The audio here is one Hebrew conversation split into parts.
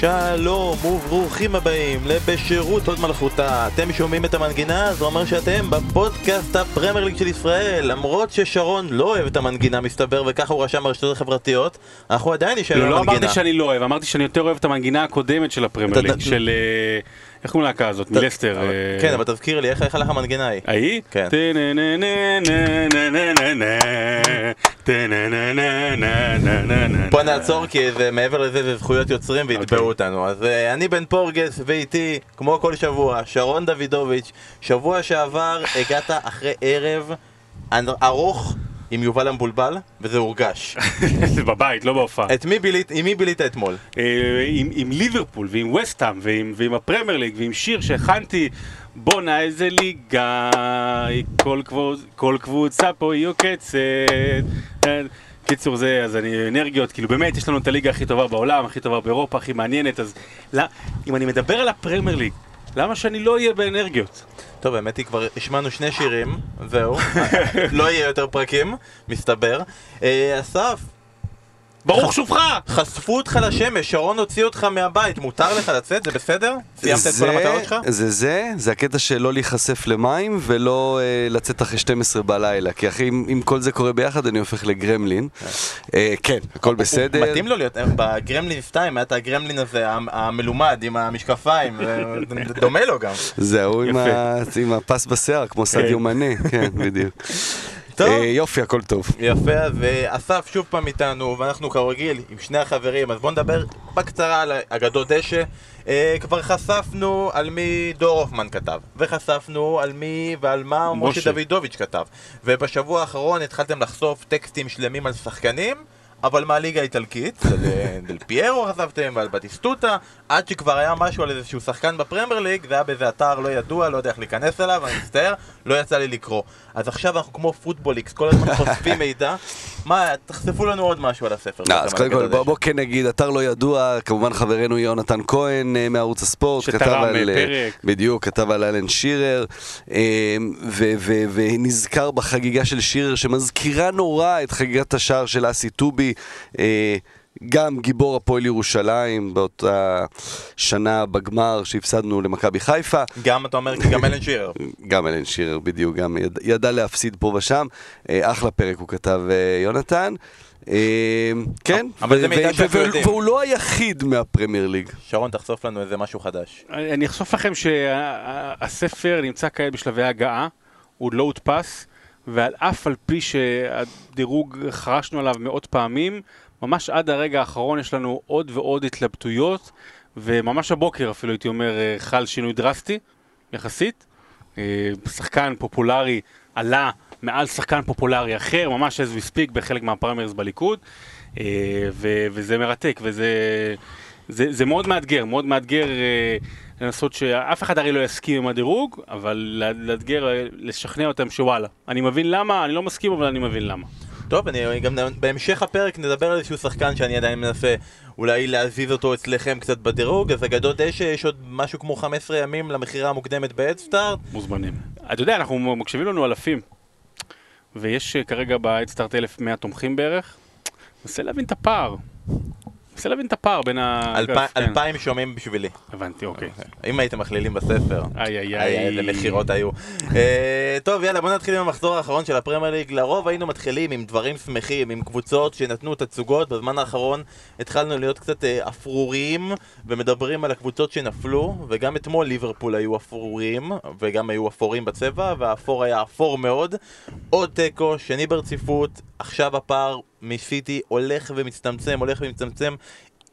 שלום וברוכים הבאים לבשירות הוד מלכותה אתם שומעים את המנגינה? זה אומר שאתם בפודקאסט הפרמייר ליג של ישראל למרות ששרון לא אוהב את המנגינה מסתבר וככה הוא רשם ברשתות החברתיות אנחנו עדיין נשאר לא, לא המנגינה אמרתי שאני לא אוהב, אמרתי שאני יותר אוהב את המנגינה הקודמת של הפרמייר ליג, של... אה, איך קוראים להקה הזאת? מלסטר. אה, כן אבל תזכיר לי איך הלך המנגינה ההיא? כן. בוא נעצור כי זה מעבר לזה זה זכויות יוצרים ויתבעו אוקיי. אותנו אז אה, אני בן פורגס ואיתי כמו כל שבוע שרון דוידוביץ' שבוע שעבר הגעת אחרי ערב ארוך עם יובל המבולבל וזה הורגש בבית, לא בהופעה. את מי בילית, עם מי בילית אתמול? אה, עם עם ליברפול ועם וסטהאם ועם ועם הפרמייר ליג ועם שיר שהכנתי בואנה איזה ליגה, כל קבוצ- כל קבוצה פה היא עוקצת. אה, קיצור זה, אז אני אנרגיות, כאילו באמת יש לנו את הליגה הכי טובה בעולם, הכי טובה באירופה, הכי מעניינת, אז לא, אם אני מדבר על הפרמייר ליג, למה שאני לא אהיה באנרגיות? טוב, האמת היא כבר השמענו שני שירים, זהו, לא יהיה יותר פרקים, מסתבר. אה, אסף, ברוך שובך! חשפו אותך לשמש, שרון הוציא אותך מהבית, מותר לך לצאת? זה בסדר? סיימת את כל המטרות שלך? זה זה, זה הקטע של לא להיחשף למים ולא אה, לצאת אחרי 12 בלילה, כי אחי, אם, אם כל זה קורה ביחד אני הופך לגרמלין. אה, כן, הכל בסדר. מתאים לו להיות, בגרמלין 2 היה את הגרמלין הזה, המ- המלומד עם המשקפיים, דומה לו גם. זהו, עם, הפס בשיער, כמו סדיו מנה, כן, בדיוק. טוב. אה, יופי, הכל טוב. יפה, אז אה, אסף שוב פעם איתנו, ואנחנו כרגיל עם שני החברים, אז בואו נדבר בקצרה על אגדות דשא. אה, כבר חשפנו על מי דור הופמן כתב, וחשפנו על מי ועל מה משה. דוידוביץ' כתב. ובשבוע האחרון התחלתם לחשוף טקסטים שלמים על שחקנים. אבל מהליגה האיטלקית, אה, דל פיירו חשפתם ועל בטיסטוטה, עד שכבר היה משהו על איזשהו שחקן בפרמייר ליג, זה היה באיזה אתר לא ידוע, לא יודע איך להיכנס אליו, אני מצטער, לא יצא לי לקרוא. אז עכשיו אנחנו כמו פוטבוליקס, כל הזמן חושפים מידע. מה, תחשפו לנו עוד משהו על הספר. שלכם, אז קודם כל, בוא, כן נגיד, אתר לא ידוע, כמובן חברנו יונתן כהן אה, מערוץ הספורט, שתרם, כתב על, אה, פרק. בדיוק, כתב על אלן שירר, ו- ו- ונזכר בחגיגה של שירר שמזכירה נורא את חגיגת השער של אסי טובי, אה, גם גיבור הפועל ירושלים באותה שנה בגמר שהפסדנו למכבי חיפה. גם אתה אומר, כי גם אלן שירר. גם אלן שירר בדיוק, גם יד, ידע להפסיד פה ושם. אה, אחלה פרק הוא כתב אה, יונתן. אה, כן. והוא לא היחיד מהפרמייר ליג. שרון, תחשוף לנו איזה משהו חדש. אני אחשוף לכם שהספר נמצא כעת בשלבי הגעה, הוא לא הודפס, ועל אף על פי שהדירוג חרשנו עליו מאות פעמים, ממש עד הרגע האחרון יש לנו עוד ועוד התלבטויות, וממש הבוקר אפילו הייתי אומר אה, חל שינוי דרסטי, יחסית. אה, שחקן פופולרי עלה מעל שחקן פופולרי אחר, ממש as we speak בחלק מהפרמיירס בליכוד, אה, וזה מרתק, וזה זה, זה מאוד מאתגר, מאוד מאתגר לנסות שאף אחד הרי לא יסכים עם הדירוג, אבל לאתגר, לשכנע אותם שוואלה. אני מבין למה, אני לא מסכים, אבל אני מבין למה. טוב, אני גם בהמשך הפרק נדבר על איזשהו שחקן שאני עדיין מנסה אולי להזיז אותו אצלכם קצת בדירוג, אז אגדות דשא יש עוד משהו כמו 15 ימים למכירה המוקדמת בהדסטארט. מוזמנים. אתה יודע, אנחנו מקשיבים לנו אלפים, ויש אה, כרגע בהדסטארט 1100 תומכים בערך. מנסה להבין את הפער. מנסה להבין את הפער בין ה... כן. אלפיים שומעים בשבילי. הבנתי, אוקיי. אם הייתם מכלילים בספר. איזה. מכירות היו. אה, טוב, יאללה, בוא נתחיל עם המחזור האחרון של הפרמייר ליג. לרוב היינו מתחילים עם דברים שמחים, עם קבוצות שנתנו תצוגות. בזמן האחרון התחלנו להיות קצת אה, אפרוריים, ומדברים על הקבוצות שנפלו, וגם אתמול ליברפול היו אפרוריים, וגם היו אפורים בצבע, והאפור היה אפור מאוד. עוד תיקו, שני ברציפות, עכשיו הפער מסיטי הולך ומצטמצם, הולך ומצטמצם.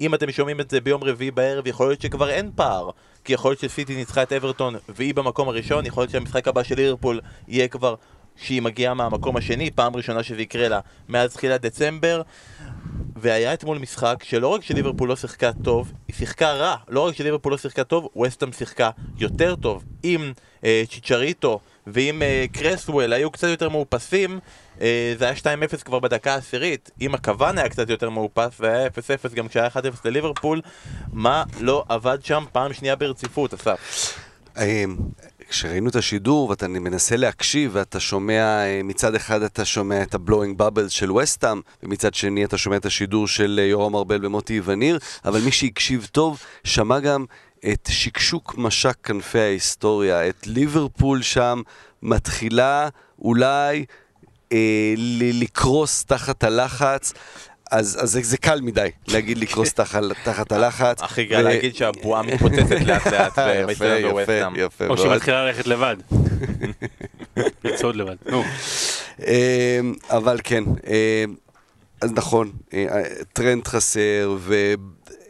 אם אתם שומעים את זה ביום רביעי בערב, יכול להיות שכבר אין פער. כי יכול להיות שסיטי ניצחה את אברטון והיא במקום הראשון, יכול להיות שהמשחק הבא של ליברפול יהיה כבר שהיא מגיעה מהמקום השני, פעם ראשונה שזה יקרה לה מאז תחילת דצמבר. והיה אתמול משחק שלא רק שליברפול לא שיחקה טוב, היא שיחקה רע. לא רק שליברפול לא שיחקה טוב, ווסטהאם שיחקה יותר טוב. עם אה, צ'יצ'ריטו ועם אה, קרסוול היו קצת יותר מאופסים, זה היה 2-0 כבר בדקה העשירית. אם הכוון היה קצת יותר מאופס, והיה 0-0 גם כשהיה 1-0 לליברפול, מה לא עבד שם פעם שנייה ברציפות, אסף? כשראינו את השידור ואתה מנסה להקשיב ואתה שומע, אה, מצד אחד אתה שומע את הבלואינג בבלס של וסטאם ומצד שני אתה שומע את השידור של אה, יורם ארבל ומוטי וניר, אבל מי שהקשיב טוב שמע גם את שקשוק משק כנפי ההיסטוריה, את ליברפול שם מתחילה אולי אה, לקרוס תחת הלחץ. אז, אז זה, זה קל מדי להגיד לקרוס תחת, תחת הלחץ. הכי קל להגיד שהבועה מתפוצצת לאט לאט יפה, יפה, יפה. או שהיא מתחילה ללכת לבד. לצעוד לבד. נו. אמ, אבל כן, אמ, אז נכון, אה, טרנט חסר,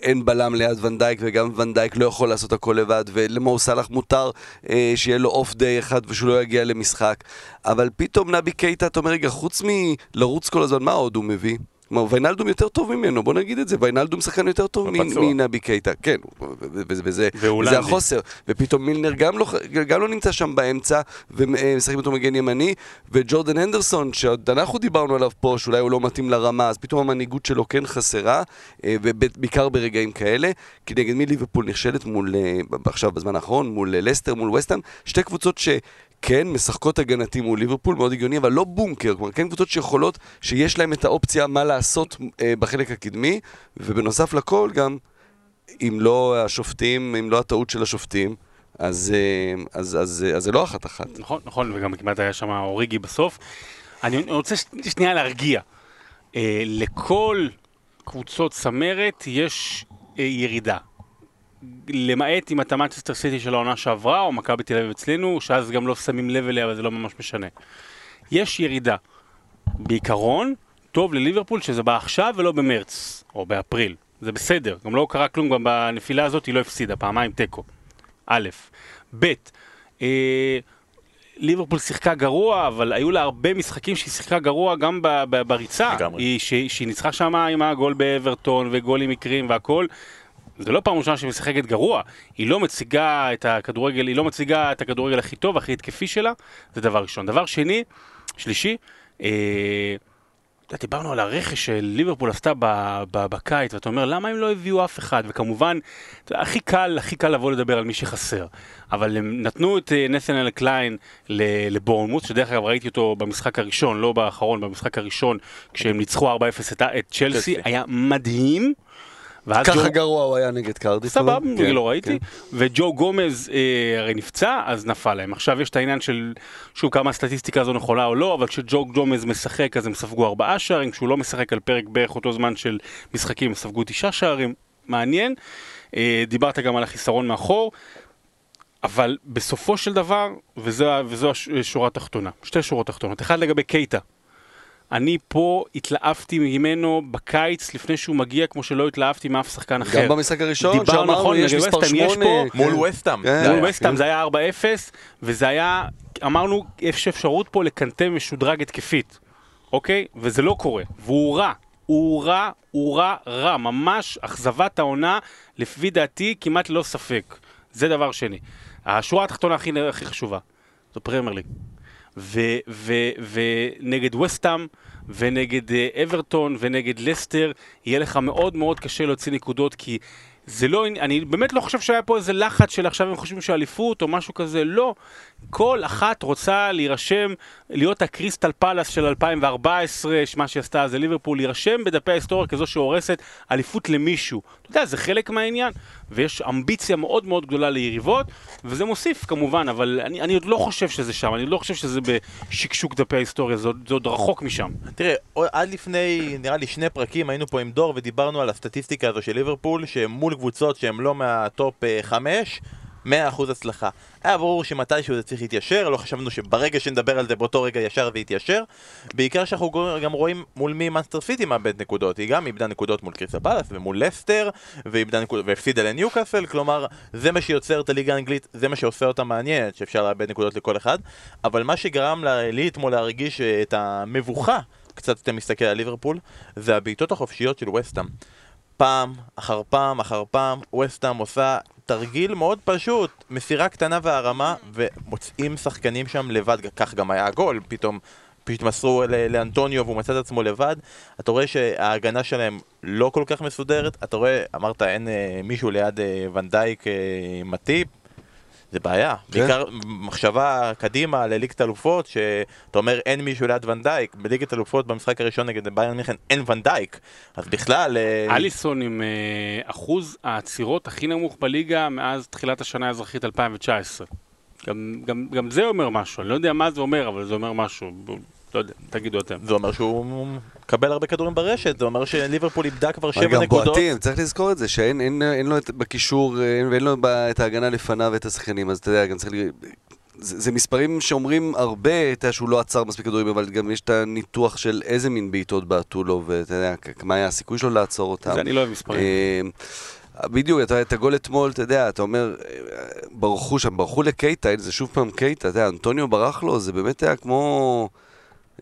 ואין בלם ליד ואן דייק, וגם ואן דייק לא יכול לעשות הכל לבד, ולמו סלאח מותר אה, שיהיה לו off day אחד ושהוא לא יגיע למשחק. אבל פתאום נבי קייטה, אתה אומר, רגע, חוץ מלרוץ כל הזמן, מה עוד הוא מביא? כלומר, ויינלדום יותר טוב ממנו, בוא נגיד את זה, ויינלדום שחקן יותר טוב מנבי קייטה, כן, וזה החוסר. ופתאום מילנר גם לא, גם לא נמצא שם באמצע, ומשחקים אותו מגן ימני, וג'ורדן הנדרסון, שעוד אנחנו דיברנו עליו פה, שאולי הוא לא מתאים לרמה, אז פתאום המנהיגות שלו כן חסרה, אה, ובעיקר ברגעים כאלה, כי נגד מי ליברפול נכשלת מול, אה, עכשיו בזמן האחרון, מול לסטר, מול וסטהאם, שתי קבוצות ש... כן, משחקות הגנתי מול ליברפול, מאוד הגיוני, אבל לא בונקר, כלומר, כן קבוצות שיכולות, שיש להם את האופציה מה לעשות אה, בחלק הקדמי, ובנוסף לכל גם, אם לא השופטים, אם לא הטעות של השופטים, אז, אה, אז, אז, אז, אז זה לא אחת-אחת. נכון, נכון, וגם כמעט היה שם אוריגי בסוף. אני רוצה שנייה להרגיע. אה, לכל קבוצות צמרת יש אה, ירידה. למעט אם אתה מנצ'סטר סיטי של העונה שעברה, או מכבי תל אביב אצלנו, שאז גם לא שמים לב אליה, אבל זה לא ממש משנה. יש ירידה. בעיקרון, טוב לליברפול שזה בא עכשיו ולא במרץ, או באפריל. זה בסדר, גם לא קרה כלום, גם בנפילה הזאת היא לא הפסידה, פעמיים תיקו. א', ב', אה, ליברפול שיחקה גרוע, אבל היו לה הרבה משחקים שהיא שיחקה גרוע גם ב- ב- בריצה. לגמרי. היא, שהיא ניצחה שם עם הגול באברטון וגולים מקרים והכל. זה לא פעם ראשונה שהיא משחקת גרוע, היא לא מציגה את הכדורגל, היא לא מציגה את הכדורגל הכי טוב, הכי התקפי שלה, זה דבר ראשון. דבר שני, שלישי, אה, דיברנו על הרכש של ליברפול עשתה בקיץ, ואתה אומר, למה הם לא הביאו אף אחד? וכמובן, הכי קל, הכי קל לבוא לדבר על מי שחסר. אבל הם נתנו את אה, נתנאל קליין לבורנמוס, שדרך אגב ראיתי אותו במשחק הראשון, לא באחרון, במשחק הראשון, כשהם ניצחו 4-0 את צ'לסי, היה מדהים. ככה גרוע הוא היה נגד קרדיף. סבבה, כן, לא ראיתי. כן. וג'ו גומז אה, הרי נפצע, אז נפל להם. עכשיו יש את העניין של, שוב, כמה הסטטיסטיקה הזו נכונה או לא, אבל כשג'ו גומז משחק אז הם ספגו ארבעה שערים, כשהוא לא משחק על פרק בערך אותו זמן של משחקים הם ספגו תשעה שערים. מעניין. אה, דיברת גם על החיסרון מאחור. אבל בסופו של דבר, וזו, וזו השורה התחתונה, שתי שורות תחתונות. אחד לגבי קייטה, אני פה התלהבתי ממנו בקיץ לפני שהוא מגיע, כמו שלא התלהבתי מאף שחקן אחר. גם במשחק הראשון, שאמרנו, נכון, יש מספר שמונה. מול וסטאם. כן. מול וסטאם זה היה 4-0, וזה היה, אמרנו, יש אפשרות פה לקנטם משודרג התקפית, אוקיי? וזה לא קורה, והוא רע. הוא רע, הוא רע, רע, ממש אכזבת העונה, לפי דעתי, כמעט ללא ספק. זה דבר שני. השורה התחתונה הכי, הכי חשובה, זו פרמייר ליג. ונגד וסטאם ונגד אה, אברטון ונגד לסטר יהיה לך מאוד מאוד קשה להוציא נקודות כי זה לא, אני באמת לא חושב שהיה פה איזה לחץ של עכשיו הם חושבים שאליפות או משהו כזה, לא. כל אחת רוצה להירשם, להיות הקריסטל פלאס של 2014, מה שעשתה זה ליברפול, להירשם בדפי ההיסטוריה כזו שהורסת אליפות למישהו. אתה יודע, זה חלק מהעניין, ויש אמביציה מאוד מאוד גדולה ליריבות, וזה מוסיף כמובן, אבל אני, אני עוד לא חושב שזה שם, אני לא חושב שזה בשקשוק דפי ההיסטוריה, זה, זה עוד רחוק משם. תראה, עד לפני, נראה לי שני פרקים היינו פה עם דור ודיברנו על הסטטיסטיקה הזו של ליברפול, שמול קבוצות שהן לא מהטופ 5, אה, 100% הצלחה. היה ברור שמתישהו זה צריך להתיישר, לא חשבנו שברגע שנדבר על זה באותו רגע ישר זה יתיישר. בעיקר שאנחנו גם רואים מול מי מנצ'סטר סיטי מאבד נקודות. היא גם איבדה נקודות מול קריסטל פאלאס ומול לסטר, והפסידה לניוקאסל, כלומר זה מה שיוצר את הליגה האנגלית, זה מה שעושה אותה מעניינת, שאפשר לאבד נקודות לכל אחד. אבל מה שגרם לי אתמול להרגיש את המבוכה, קצת אתה מסתכל על ליברפול, זה הבעיטות החופשיות של וסטאם. פעם אחר פעם אחר פעם, וסטאם עושה תרגיל מאוד פשוט, מסירה קטנה והרמה, ומוצאים שחקנים שם לבד, כך גם היה הגול, פתאום פשוט מסרו לאנטוניו והוא מצא את עצמו לבד. אתה רואה שההגנה שלהם לא כל כך מסודרת, אתה רואה, אמרת אין אה, מישהו ליד אה, ונדייק אה, מטיפ, זה בעיה. כן. בעיקר מחשבה קדימה לליגת אלופות, שאתה אומר אין מישהו ליד ונדייק, בליגת אלופות במשחק הראשון נגד ביירן מיכן אין ונדייק, אז בכלל... אה, אליסון עם אה, אחוז העצירות הכי נמוך בליגה מאז תחילת השנה האזרחית 2019. גם, גם, גם זה אומר משהו, אני לא יודע מה זה אומר, אבל זה אומר משהו. לא יודע, תגידו אתם. זה אומר שהוא מקבל הרבה כדורים ברשת, זה אומר שליברפול איבדה כבר שבע גם נקודות. בועטים, צריך לזכור את זה, שאין אין, אין לו את, בקישור, אין, ואין לו את ההגנה לפניו ואת השחקנים, אז אתה יודע, גם צריך... ל- זה, זה מספרים שאומרים הרבה, אתה יודע שהוא לא עצר מספיק כדורים, אבל גם יש את הניתוח של איזה מין בעיטות בעטו לו, ואתה יודע, מה היה הסיכוי שלו לעצור אותם. זה אני לא אוהב מספרים. אה, בדיוק, אתה, את הגול אתמול, אתה יודע, אתה אומר, אה, ברחו שם, ברחו לקייטה, זה שוב פעם קייטה, אתה יודע, אנטוניו ברח לו, זה באמת היה כמו...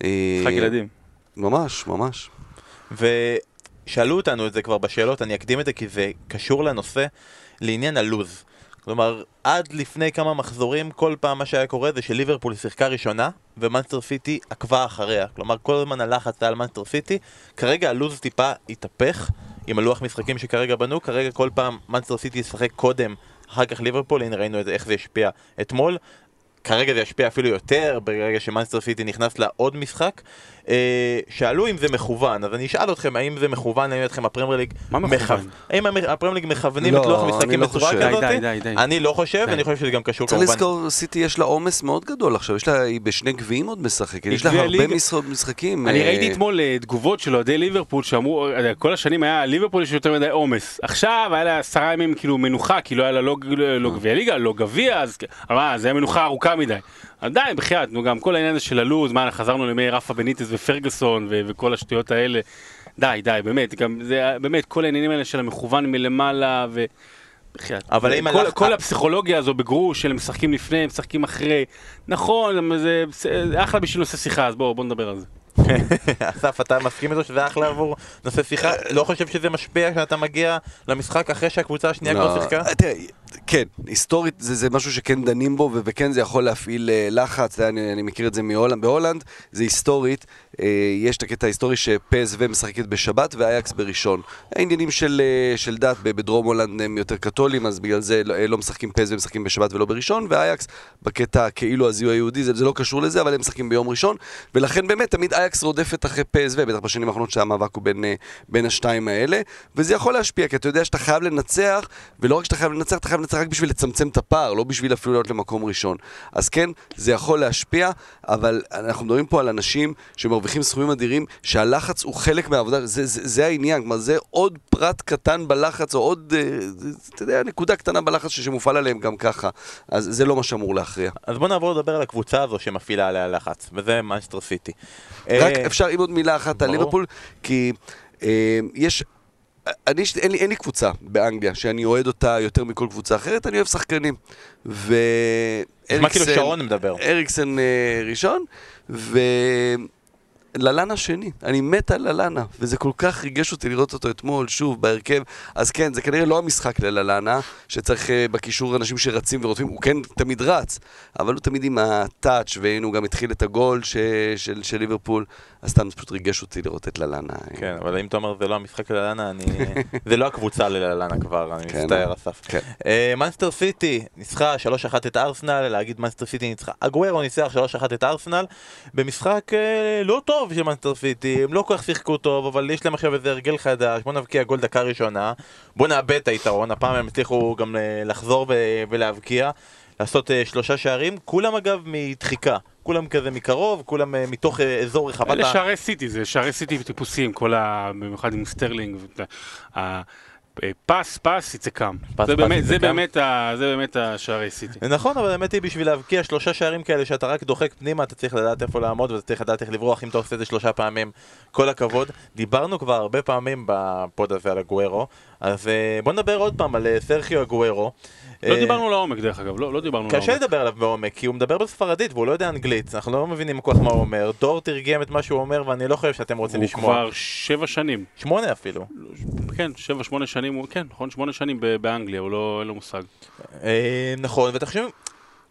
אה, משחק ילדים. ממש, ממש. ושאלו אותנו את זה כבר בשאלות, אני אקדים את זה כי זה קשור לנושא, לעניין הלוז. כלומר, עד לפני כמה מחזורים, כל פעם מה שהיה קורה זה שליברפול שיחקה ראשונה, ומאנסטר סיטי עקבה אחריה. כלומר, כל הזמן הלחץ היה על מאנסטר סיטי. כרגע הלוז טיפה התהפך עם הלוח משחקים שכרגע בנו, כרגע כל פעם מאנסטר סיטי ישחק קודם, אחר כך ליברפול, הנה ראינו איך זה השפיע אתמול. כרגע זה ישפיע אפילו יותר ברגע שמאנסטר סיטי נכנס לעוד משחק. אה, שאלו אם זה מכוון, אז אני אשאל אתכם האם זה מכוון, האם אתכם הפרמייר ליג מה מכוון? האם הפרמייר ליג מכוונים לא, את לוח אני המשחקים לא בצורה חושב. כזאת? אני לא חושב. אני חושב שזה גם קשור צריך כמובן. לזכור, סיטי יש לה עומס מאוד גדול עכשיו, יש לה, היא בשני גביעים עוד משחקת, יש לה הרבה משחקים. אני אה, ראיתי אתמול אה, תגובות של אוהדי ליברפול שאמרו, כל השנים היה ליברפול יש יותר מדי עומס. עכשיו היה לה עשרה ימים כאילו מנוחה, כי לא היה לה לא לא גביע ליגה, לא גביע, אז זה היה מנוחה ארוכה מדי. עדיין, בחייאת, נו גם כל העניין הזה של הלו"ז, מה, חזרנו לימי רפה בניטס ופרגוסון ו- וכל השטויות האלה. די, די, באמת, גם זה, באמת, כל העניינים האלה של המכוון מלמעלה ו... בחייאת. אבל אם כל, הלך- כל הפסיכולוגיה הזו בגרוש של משחקים לפני, משחקים אחרי, נכון, זה, זה אחלה בשביל נושא שיחה, אז בואו בוא נדבר על זה. אסף, אתה מסכים איתו שזה אחלה עבור נושא שיחה? לא חושב שזה משפיע כשאתה מגיע למשחק אחרי שהקבוצה השנייה כבר לא, שיחקה? אה, כן, היסטורית זה, זה משהו שכן דנים בו, וכן זה יכול להפעיל אה, לחץ, יודע, אני, אני מכיר את זה מהולנד, בהולנד זה היסטורית, אה, יש את הקטע ההיסטורי שפסוו משחקת בשבת ואייאקס בראשון. העניינים של, אה, של דת בדרום הולנד הם יותר קתולים, אז בגלל זה לא, אה, לא משחקים פסוו ומשחקים בשבת ולא בראשון, ואייאקס בקטע כאילו הזיהוי היהודי, זה, זה לא קשור לזה, אבל הם משחקים ביום ראשון, ולכן באמת תמיד אייאקס רודפת אחרי פסוו, בטח בשנים האחרונות שהמאבק הוא בין, אה, בין השתיים האלה, וזה יכול להשפיע, כי אתה יודע שאתה חייב לנצח, ולא רק שאתה חייב לנצח, אתה חייב לנצח רק בשביל לצמצם את הפער, לא בשביל אפילו להיות למקום ראשון. אז כן, זה יכול להשפיע, אבל אנחנו מדברים פה על אנשים שמרוויחים סכומים אדירים, שהלחץ הוא חלק מהעבודה, זה, זה, זה העניין, כלומר זה עוד פרט קטן בלחץ, או עוד, אה, אתה יודע, נקודה קטנה בלחץ שמופעל עליהם גם ככה. אז זה לא מה שאמור להכריע. אז בוא נעבור לדבר על הקבוצה הזו שמפעילה עליה לחץ, וזה מנסטר סיטי. רק אה, אפשר עם עוד מילה אחת על. ליברפול, כי אה, יש... אני, אין, לי, אין לי קבוצה באנגליה שאני אוהד אותה יותר מכל קבוצה אחרת, אני אוהב שחקנים. ו... נשמע כאילו שרון מדבר. אריקסן אה, ראשון, וללנה שני. אני מת על ללנה, וזה כל כך ריגש אותי לראות אותו אתמול, שוב, בהרכב. אז כן, זה כנראה לא המשחק לללנה, שצריך אה, בקישור אנשים שרצים ורודפים, הוא כן תמיד רץ, אבל הוא תמיד עם הטאץ', והנה הוא גם התחיל את הגול ש... של, של ליברפול, אז סתם זה פשוט ריגש אותי לראות את ללנה. כן, אבל אם אתה אומר זה לא המשחק ללאנה, אני... זה לא הקבוצה ללאנה כבר, אני כן, מצטער אסף. כן. מנסטר סיטי ניצחה 3-1 את ארסנל, להגיד מנסטר סיטי ניצחה, אגוורו ניצח 3-1 את ארסנל, במשחק אה, לא טוב של מנסטר סיטי, הם לא כל כך שיחקו טוב, אבל יש להם עכשיו איזה הרגל חדש, בוא נבקיע גול דקה ראשונה, בוא נאבד את היתרון, הפעם הם הצליחו גם אה, לחזור ולהבקיע, לעשות אה, שלושה שערים, כולם אגב מדחיקה. כולם כזה מקרוב, כולם אה, מתוך אה, אזור רחבת אלה ה... שערי סיטי, זה שערי סיטי טיפוסים, כל ה... במיוחד עם סטרלינג. ו- ה- פס, פס, יצא קאט. באמת- זה באמת השערי סיטי. נכון, אבל האמת היא בשביל להבקיע שלושה שערים כאלה שאתה רק דוחק פנימה, אתה צריך לדעת איפה לעמוד ואתה צריך לדעת איך לברוח אם אתה עושה את זה שלושה פעמים. כל הכבוד. דיברנו כבר הרבה פעמים בפוד הזה על אגוארו, אז אה, בוא נדבר עוד פעם על אה, סרחיו הגוארו. לא אה, דיברנו לעומק דרך אגב, לא לא דיברנו קשה לעומק. לדבר עליו בעומק, כי הוא מדבר בספרדית והוא לא יודע אנגלית, אנחנו לא מבינים כל כך מה הוא אומר. דור תרגם את מה שהוא אומר ואני לא חושב שאתם רוצים הוא לשמוע. כבר שבע שנים. שמונה אפילו. כן, שבע, שמונה שנים, הוא- כן, נכון, שמונה שנים באנגליה, הוא לא, אין לו מושג. נכון, ותחשבו,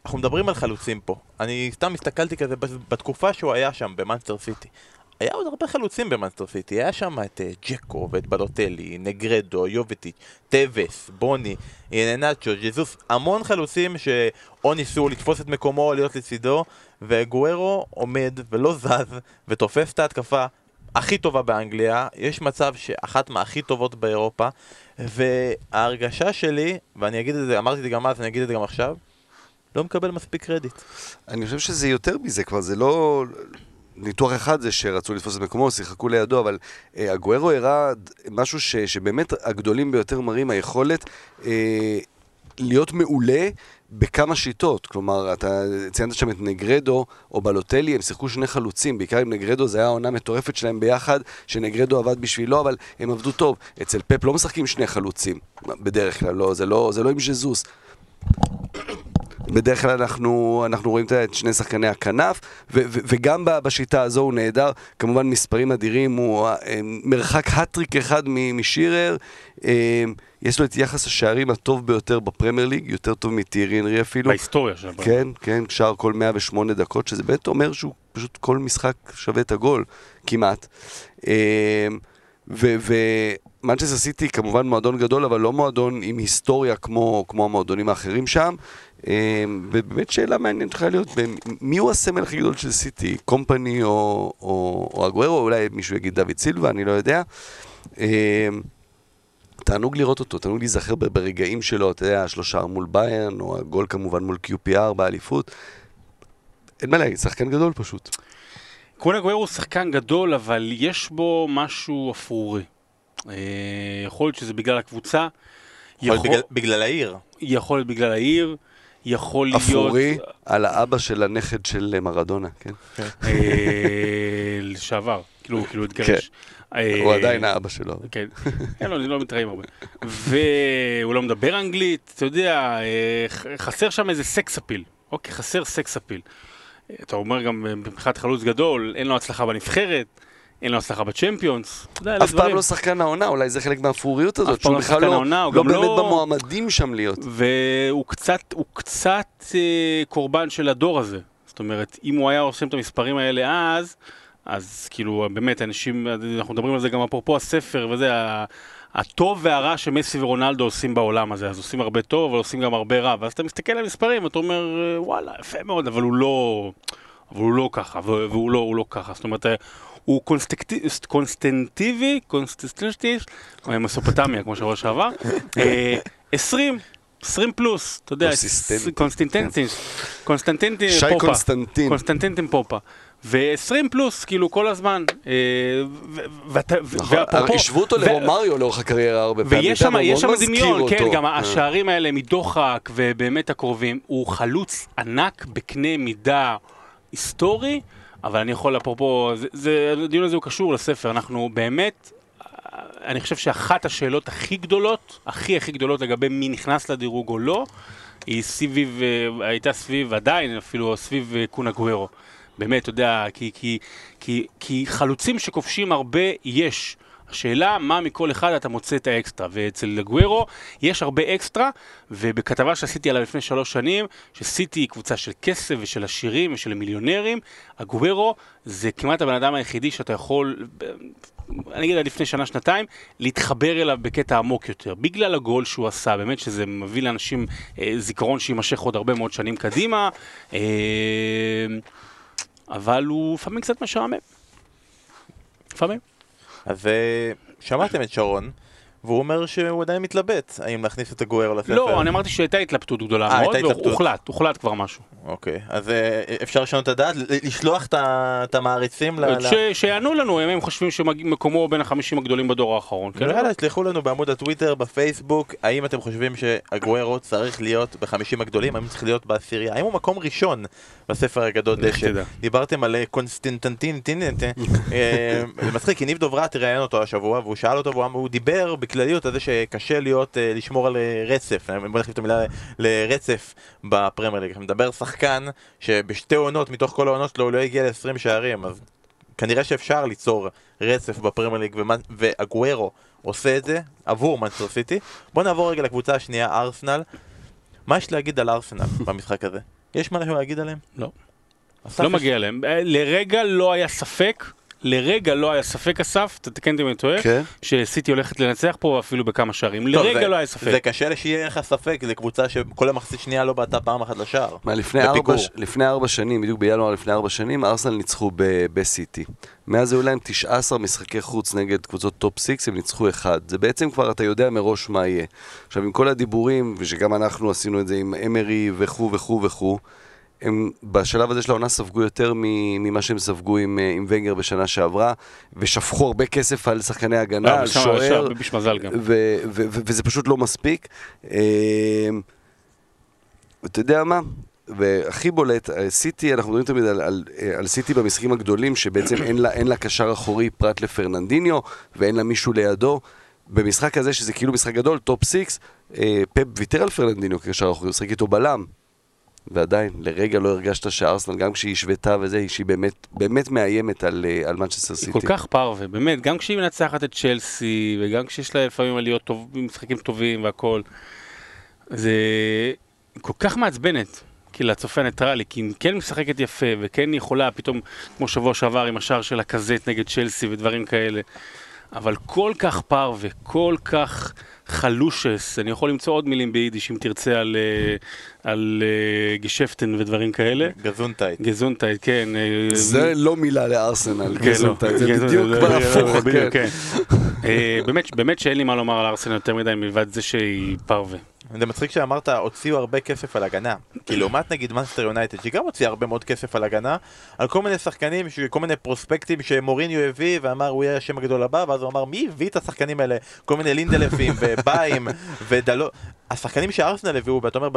אנחנו מדברים על חלוצים פה. אני סתם הסתכלתי כזה בתקופה שהוא היה שם, במאנסטר סיטי. היה עוד הרבה חלוצים במאנסטר סיטי, היה שם את אה, ג'קו ואת בלוטלי, נגרדו, יובטיץ', טווס, בוני, נאצ'ו, ג'זוס, המון חלוצים שאו ניסו לתפוס את מקומו או להיות לצידו, וגוארו עומד ולא זז ותופס את ההתקפה הכי טובה באנגליה, יש מצב שאחת מהכי טובות באירופה, וההרגשה שלי, ואני אגיד את זה, אמרתי את זה גם אז, אני אגיד את זה גם עכשיו, לא מקבל מספיק קרדיט. אני חושב שזה יותר מזה כבר, זה לא... ניתוח אחד זה שרצו לתפוס את מקומו, שיחקו לידו, אבל אה, הגוארו הראה משהו ש, שבאמת הגדולים ביותר מראים היכולת אה, להיות מעולה בכמה שיטות. כלומר, אתה ציינת שם את נגרדו או בלוטלי, הם שיחקו שני חלוצים, בעיקר עם נגרדו, זה היה העונה מטורפת שלהם ביחד, שנגרדו עבד בשבילו, אבל הם עבדו טוב. אצל פפ לא משחקים שני חלוצים, בדרך כלל, לא, זה לא, זה לא עם ז'זוס. בדרך כלל אנחנו, אנחנו רואים את שני שחקני הכנף, ו, ו, וגם בשיטה הזו הוא נהדר, כמובן מספרים אדירים, הוא אה, מרחק האטריק אחד משירר, אה, יש לו את יחס השערים הטוב ביותר בפרמייר ליג, יותר טוב מטירי אנרי אפילו. בהיסטוריה של הפרמייר. כן, כן, שער כל 108 דקות, שזה באמת אומר שהוא פשוט כל משחק שווה את הגול, כמעט. אה, ומנצ'סטר סיטי כמובן מועדון גדול, אבל לא מועדון עם היסטוריה כמו, כמו המועדונים האחרים שם. אמ, ובאמת שאלה מעניינת יכולה להיות, מי הוא הסמל הכי גדול של סיטי? קומפני או, או, או הגוורו? אולי מישהו יגיד דוד סילבה, אני לא יודע. אמ, תענוג לראות אותו, תענוג להיזכר ברגעים שלו, אתה יודע, השלושה מול ביירן, או הגול כמובן מול QPR באליפות. אין מה להגיד, שחקן גדול פשוט. קונה גוורו הוא שחקן גדול, אבל יש בו משהו אפרורי. אה, יכול להיות שזה בגלל הקבוצה. יכול להיות בגלל העיר. יכול להיות בגלל העיר. יכול להיות... אפורי על האבא של הנכד של מרדונה, כן? כן. אה, לשעבר, כאילו, כאילו התגרש. כן. הוא עדיין האבא שלו. כן, אין לו, לא מתראים הרבה. והוא לא מדבר אנגלית, אתה יודע, אה, חסר שם איזה סקס אפיל. אוקיי, חסר סקס אפיל. אתה אומר גם מבחינת חלוץ גדול, אין לו הצלחה בנבחרת. אין לו הצלחה בצ'מפיונס. אף פעם לא שחקן העונה, אולי זה חלק מהפוריות הזאת, שהוא לא בכלל לא, לא באמת לא- במועמדים שם להיות. והוא קצת, הוא קצת אה, קורבן של הדור הזה. זאת אומרת, אם הוא היה עושה את המספרים האלה אז, אז כאילו, באמת, אנשים, אנחנו מדברים על זה גם אפרופו הספר וזה, הטוב והרע שמסי ורונלדו עושים בעולם הזה, אז עושים הרבה טוב, אבל עושים גם הרבה רע, ואז אתה מסתכל על המספרים ואתה אומר, וואלה, יפה מאוד, אבל הוא לא, אבל הוא לא ככה, והוא לא, הוא לא ככה, זאת אומרת, הוא קונסטנטיבי, קונסטנטיבי, מסופוטמיה כמו שבוע שעבר, 20, 20 פלוס, אתה יודע, קונסטנטינטין, קונסטנטינטין פופה, שי קונסטנטין, קונסטנטינטין פופה. ו-20 פלוס, כאילו, כל הזמן. נכון, השוו אותו לרומריו לאורך הקריירה הרבה פעמים. ויש שם דמיון, כן, גם השערים האלה מדוחק ובאמת הקרובים, הוא חלוץ ענק בקנה מידה היסטורי. אבל אני יכול, אפרופו, הדיון הזה הוא קשור לספר, אנחנו באמת, אני חושב שאחת השאלות הכי גדולות, הכי הכי גדולות לגבי מי נכנס לדירוג או לא, היא סביב, הייתה סביב, עדיין אפילו סביב קונה גוורו. באמת, אתה יודע, כי, כי, כי, כי חלוצים שכובשים הרבה יש. השאלה, מה מכל אחד אתה מוצא את האקסטרה, ואצל גוורו יש הרבה אקסטרה, ובכתבה שעשיתי עליה לפני שלוש שנים, שסיטי היא קבוצה של כסף ושל עשירים ושל מיליונרים, הגוורו זה כמעט הבן אדם היחידי שאתה יכול, אני אגיד עד לפני שנה-שנתיים, להתחבר אליו בקטע עמוק יותר, בגלל הגול שהוא עשה, באמת שזה מביא לאנשים אה, זיכרון שיימשך עוד הרבה מאוד שנים קדימה, אה, אבל הוא לפעמים קצת משעמם. לפעמים. אז שמעתם את שרון, והוא אומר שהוא עדיין מתלבט, האם להכניס את הגואר לספר. לא, אני אמרתי שהייתה התלבטות גדולה 아, אה, מאוד, והוחלט, הוחלט כבר משהו. אוקיי, אז אה, אפשר לשנות את הדעת? לשלוח את המעריצים ל... שיענו לנו, אם הם חושבים שמקומו בין החמישים הגדולים בדור האחרון. כן? יאללה, תשלחו לנו בעמוד הטוויטר, בפייסבוק, האם אתם חושבים שהגוארו צריך להיות בחמישים הגדולים, האם צריך להיות בעשירייה, האם הוא מקום ראשון בספר הגדול דשא. דיברתם על קונסטנטנטין, זה מצחיק, כי ניב דוברת ראיין אותו השבוע, והוא שאל אותו, והוא דיבר בכלליות על זה שקשה להיות, אה, לשמור על אה, רצף, בוא נחליף את המילה לרצף בפרמייר ליג. מדבר שחקן שבשתי עונות, מתוך כל העונות שלו, הוא לא הגיע ל-20 שערים, אז כנראה שאפשר ליצור רצף בפרמייר ליג, ואגוארו עושה את זה עבור מנצ'סטר סיטי. בוא נעבור רגע לקבוצה השנייה, ארסנל. מה יש להגיד על ארסנל במשחק הזה? יש מה להגיד עליהם? לא. לא מגיע להם. אה, לרגע לא היה ספק לרגע לא היה ספק, אסף, תתקן אותי אם אני טועה, כן. שסיטי הולכת לנצח פה אפילו בכמה שערים. טוב, לרגע זה- לא היה זה ספק. קשה שיהיה לך ספק, זו קבוצה שכל המחצית שנייה לא בעטה פעם אחת לשער. מה, לפני. ארבע, ש- לפני ארבע שנים, בדיוק בינואר לפני ארבע שנים, ארסנל ניצחו ב- בסיטי. מאז היו להם 19 משחקי חוץ נגד קבוצות top 6, הם ניצחו אחד. זה בעצם כבר, אתה יודע מראש מה יהיה. עכשיו, עם כל הדיבורים, ושגם אנחנו עשינו את זה עם אמרי וכו' וכו' וכו', הם בשלב הזה של העונה ספגו יותר ממה שהם ספגו עם, אה, עם ונגר בשנה שעברה, ושפכו הרבה כסף על שחקני הגנה, לא, על שוער. וזה פשוט לא מספיק. אמ, אתה יודע מה? והכי בולט, אה, סיטי, אנחנו מדברים תמיד על, על, אה, על סיטי במשחקים הגדולים, שבעצם אין לה, אין לה קשר אחורי פרט לפרננדיניו, ואין לה מישהו לידו. במשחק הזה, שזה כאילו משחק גדול, top six, אה, פפ ויתר על פרננדיניו כקשר אחורי, הוא משחק איתו בלם. ועדיין, לרגע לא הרגשת שארסנל, גם כשהיא השוותה וזה, שהיא באמת, באמת מאיימת על, אה, על מנצ'סטר סיטי. היא כל כך פרווה, באמת, גם כשהיא מנצחת את צ'לסי, וגם כשיש לה לפעמים עליות טוב, משחקים טובים והכל, זה כל כך מעצבנת, כי לצופה הניטרלי, כי היא כן משחקת יפה, וכן יכולה פתאום, כמו שבוע שעבר עם השער של לקאזט נגד צ'לסי ודברים כאלה, אבל כל כך פרווה, כל כך חלושס, אני יכול למצוא עוד מילים ביידיש אם תרצה על, אה, על אה, געשעפטן ודברים כאלה. געזונטהייט. געזונטהייט, כן. אה, זה לא מילה לארסנל, כן, געזונטהייט, זה כן, בדיוק בהפוך, זה- בדיוק, כן. כן. אה, באמת- באמת שאין לי מה לומר על ארסנל יותר מדי מלבד זה שהיא פרווה. זה מצחיק שאמרת, הוציאו הרבה כסף על הגנה. כי לעומת נגיד מנסטר יונייטד, שהיא גם הוציאה הרבה מאוד כסף על הגנה, על כל מיני שחקנים, כל מיני פרוספקטים שמוריניו הביא, ואמר הוא יהיה השם הגדול הבא, ואז הוא אמר מי הביא את השחקנים האלה? כל מיני לינדלפים, ובאים, ודלו... השחקנים שארסנל הביאו, ואתה אומר,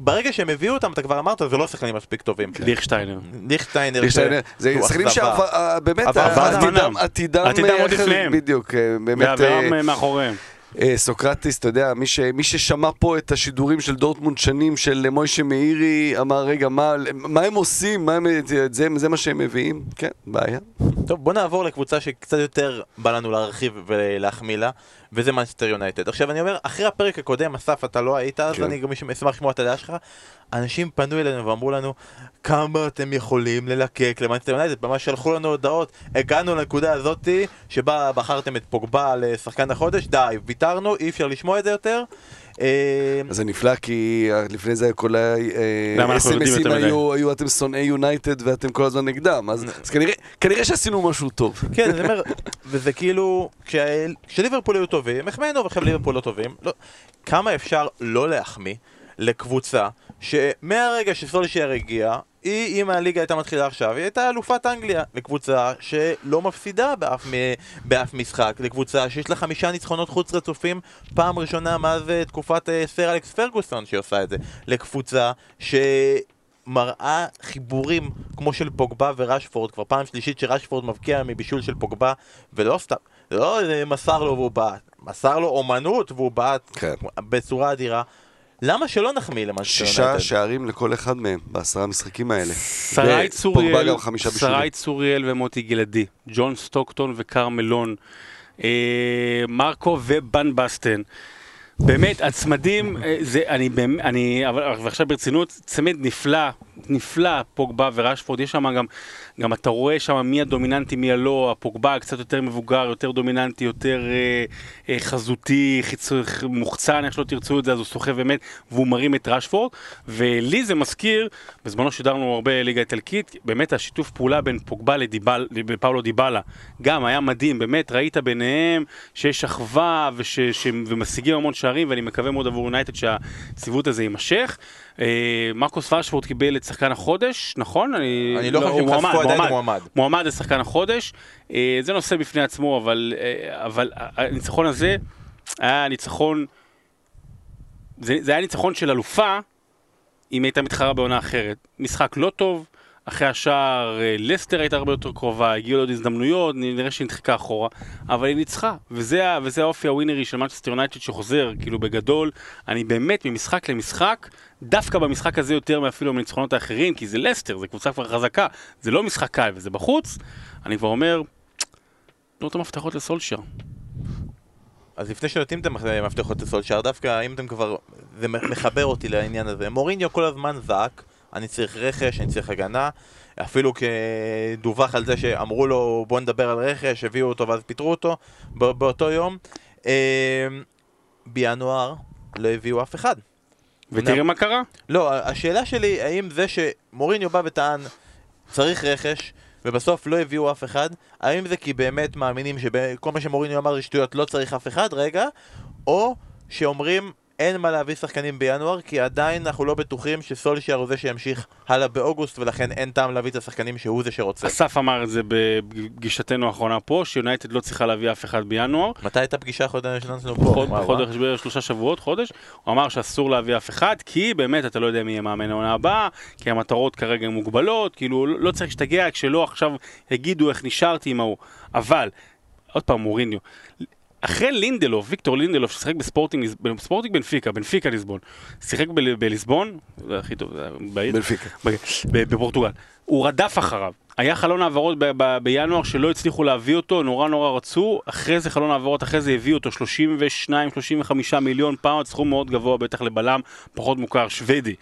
ברגע שהם הביאו אותם, אתה כבר אמרת, זה לא שחקנים מספיק טובים. ליכשטיינר. ליכטיינר, ליכטנר, זה שחקנים. שבאמת עתידם, זמנם. עתידם, עתידם אה, עוד לפניהם. בדיוק, אה, באמת, ואברהם אה, אה, מאחוריהם. אה, סוקרטיס, אתה יודע, מי, ש, מי ששמע פה את השידורים של דורטמונד שנים של מוישה מאירי, אמר, רגע, מה, מה הם עושים? מה הם, זה, זה מה שהם מביאים? כן, בעיה. טוב, בוא נעבור לקבוצה שקצת יותר בא לנו להרחיב ולהחמיא לה, וזה מנצ'סטר יונייטד. עכשיו אני אומר, אחרי הפרק הקודם, אסף, אתה לא היית, אז כן. אני גם אשמח לשמוע את הדעה שלך. אנשים פנו אלינו ואמרו לנו, כמה אתם יכולים ללקק למנצ'סטר יונייטד? ממש שלחו לנו הודעות, הגענו לנקודה הזאתי, שבה בחרתם את פוגבה לשחקן החודש, די, ויתרנו, אי אפשר לשמוע את זה יותר. אה, אז זה נפלא, כי אה, לפני זה כל ה-SMSים מדי? היו, היו אתם שונאי יונייטד ואתם כל הזמן נגדם, אז, אז כנראה, כנראה שעשינו משהו טוב. כן, אני אומר, וזה כאילו, כשה- כשליברפול היו טובים, החמאנו ועכשיו ליברפול לא טובים. לא, כמה אפשר לא להחמיא לקבוצה שמהרגע שסולישייר הגיע, היא, אם הליגה הייתה מתחילה עכשיו, היא הייתה אלופת אנגליה. לקבוצה שלא מפסידה באף, באף משחק, לקבוצה שיש לה חמישה ניצחונות חוץ רצופים, פעם ראשונה מאז אה, תקופת אה, סר אלכס פרגוסון שהיא עושה את זה. לקבוצה ש... מראה חיבורים כמו של פוגבה ורשפורד, כבר פעם שלישית שרשפורד מבקיע מבישול של פוגבה, ולא סתם, לא אה, מסר לו והוא בעט, מסר לו אומנות והוא בעט כן. בצורה אדירה. למה שלא נחמיא למאנצ'סטר שישה יונייטד? שערים לכל אחד מהם, בעשרה המשחקים האלה. שרי צוריאל. שרי צוריאל ומוטי גלעדי, ג'ון סטוקטון וקרמלון, אה, מרקו ובן בסטן. באמת, הצמדים, אה, זה, אני באמת, אני, אבל ועכשיו ברצינות, צמד נפלא, נפלא, פוגבה ורשפורד, יש שם גם, גם אתה רואה שם מי הדומיננטי, מי הלא, הפוגבה קצת יותר מבוגר, יותר דומיננטי, יותר אה, אה, חזותי, חיצו, מוחצן, איך שלא תרצו את זה, אז הוא סוחב באמת, והוא מרים את רשפורד, ולי זה מזכיר, בזמנו שידרנו הרבה ליגה איטלקית, באמת השיתוף פעולה בין פוגבה לדיבל, לפאולו דיבלה, גם היה מדהים, באמת, ראית ביניהם שיש אחווה וש, ש, ומשיגים המון שערים, ואני מקווה מאוד עבור יונייטד שהציוות הזה יימשך. אה, מרקוס פרשפורד קיבל את שחקן החודש, נכון? אני לא חושב הוא שהם מועמד, חשפו עדיין מועמד. מועמד. מועמד לשחקן החודש, אה, זה נושא בפני עצמו, אבל, אה, אבל הניצחון הזה היה ניצחון, זה, זה היה ניצחון של אלופה, אם הייתה מתחרה בעונה אחרת. משחק לא טוב, אחרי השער אה, לסטר הייתה הרבה יותר קרובה, הגיעו לעוד הזדמנויות, נראה שהיא נדחקה אחורה, אבל היא ניצחה, וזה, וזה האופי הווינרי של מנצ'סטר יונייטד שחוזר, כאילו בגדול, אני באמת ממשחק למשחק, דווקא במשחק הזה יותר מאפילו מהניצחונות האחרים, כי זה לסטר, זה קבוצה כבר חזקה, זה לא משחק קל וזה בחוץ, אני כבר אומר, תנו את המפתחות לסולשר. אז לפני שנותנים את המפתחות לסולשאר, דווקא אם אתם כבר... זה מחבר אותי לעניין הזה. מוריניו כל הזמן זעק, אני צריך רכש, אני צריך הגנה. אפילו כדווח על זה שאמרו לו בוא נדבר על רכש, הביאו אותו ואז פיטרו אותו באותו יום. אה, בינואר לא הביאו אף אחד. ותראה מה קרה. לא, השאלה שלי, האם זה שמוריניו בא וטען צריך רכש, ובסוף לא הביאו אף אחד, האם זה כי באמת מאמינים שכל מה שמוריניו אמר זה שטויות, לא צריך אף אחד, רגע, או שאומרים אין מה להביא שחקנים בינואר, כי עדיין אנחנו לא בטוחים שסולשייר הוא זה שימשיך הלאה באוגוסט, ולכן אין טעם להביא את השחקנים שהוא זה שרוצה. אסף אמר את זה בפגישתנו האחרונה פה, שיונייטד לא צריכה להביא אף אחד בינואר. מתי הייתה פגישה החודש שלנו פה? חודש, בערך שלושה שבועות, חודש. הוא אמר שאסור להביא אף אחד, כי באמת אתה לא יודע מי יהיה מאמן העונה הבאה, כי המטרות כרגע הן מוגבלות, כאילו לא צריך להשתגע כשלא עכשיו יגידו איך נשארתי עם ההוא. אבל, עוד פעם מוריניו, אחרי לינדלוף, ויקטור לינדלוף, ששיחק בספורטינג, בספורטינג בנפיקה, בנפיקה ליסבון, שיחק בליסבון, זה הכי טוב, זה בעיר, בנפיקה, בפורטוגל, הוא רדף אחריו. היה חלון העברות בינואר שלא הצליחו להביא אותו, נורא נורא רצו, אחרי זה חלון העברות, אחרי זה הביאו אותו 32-35 מיליון פאונד, סכום מאוד גבוה בטח לבלם, פחות מוכר, שוודי.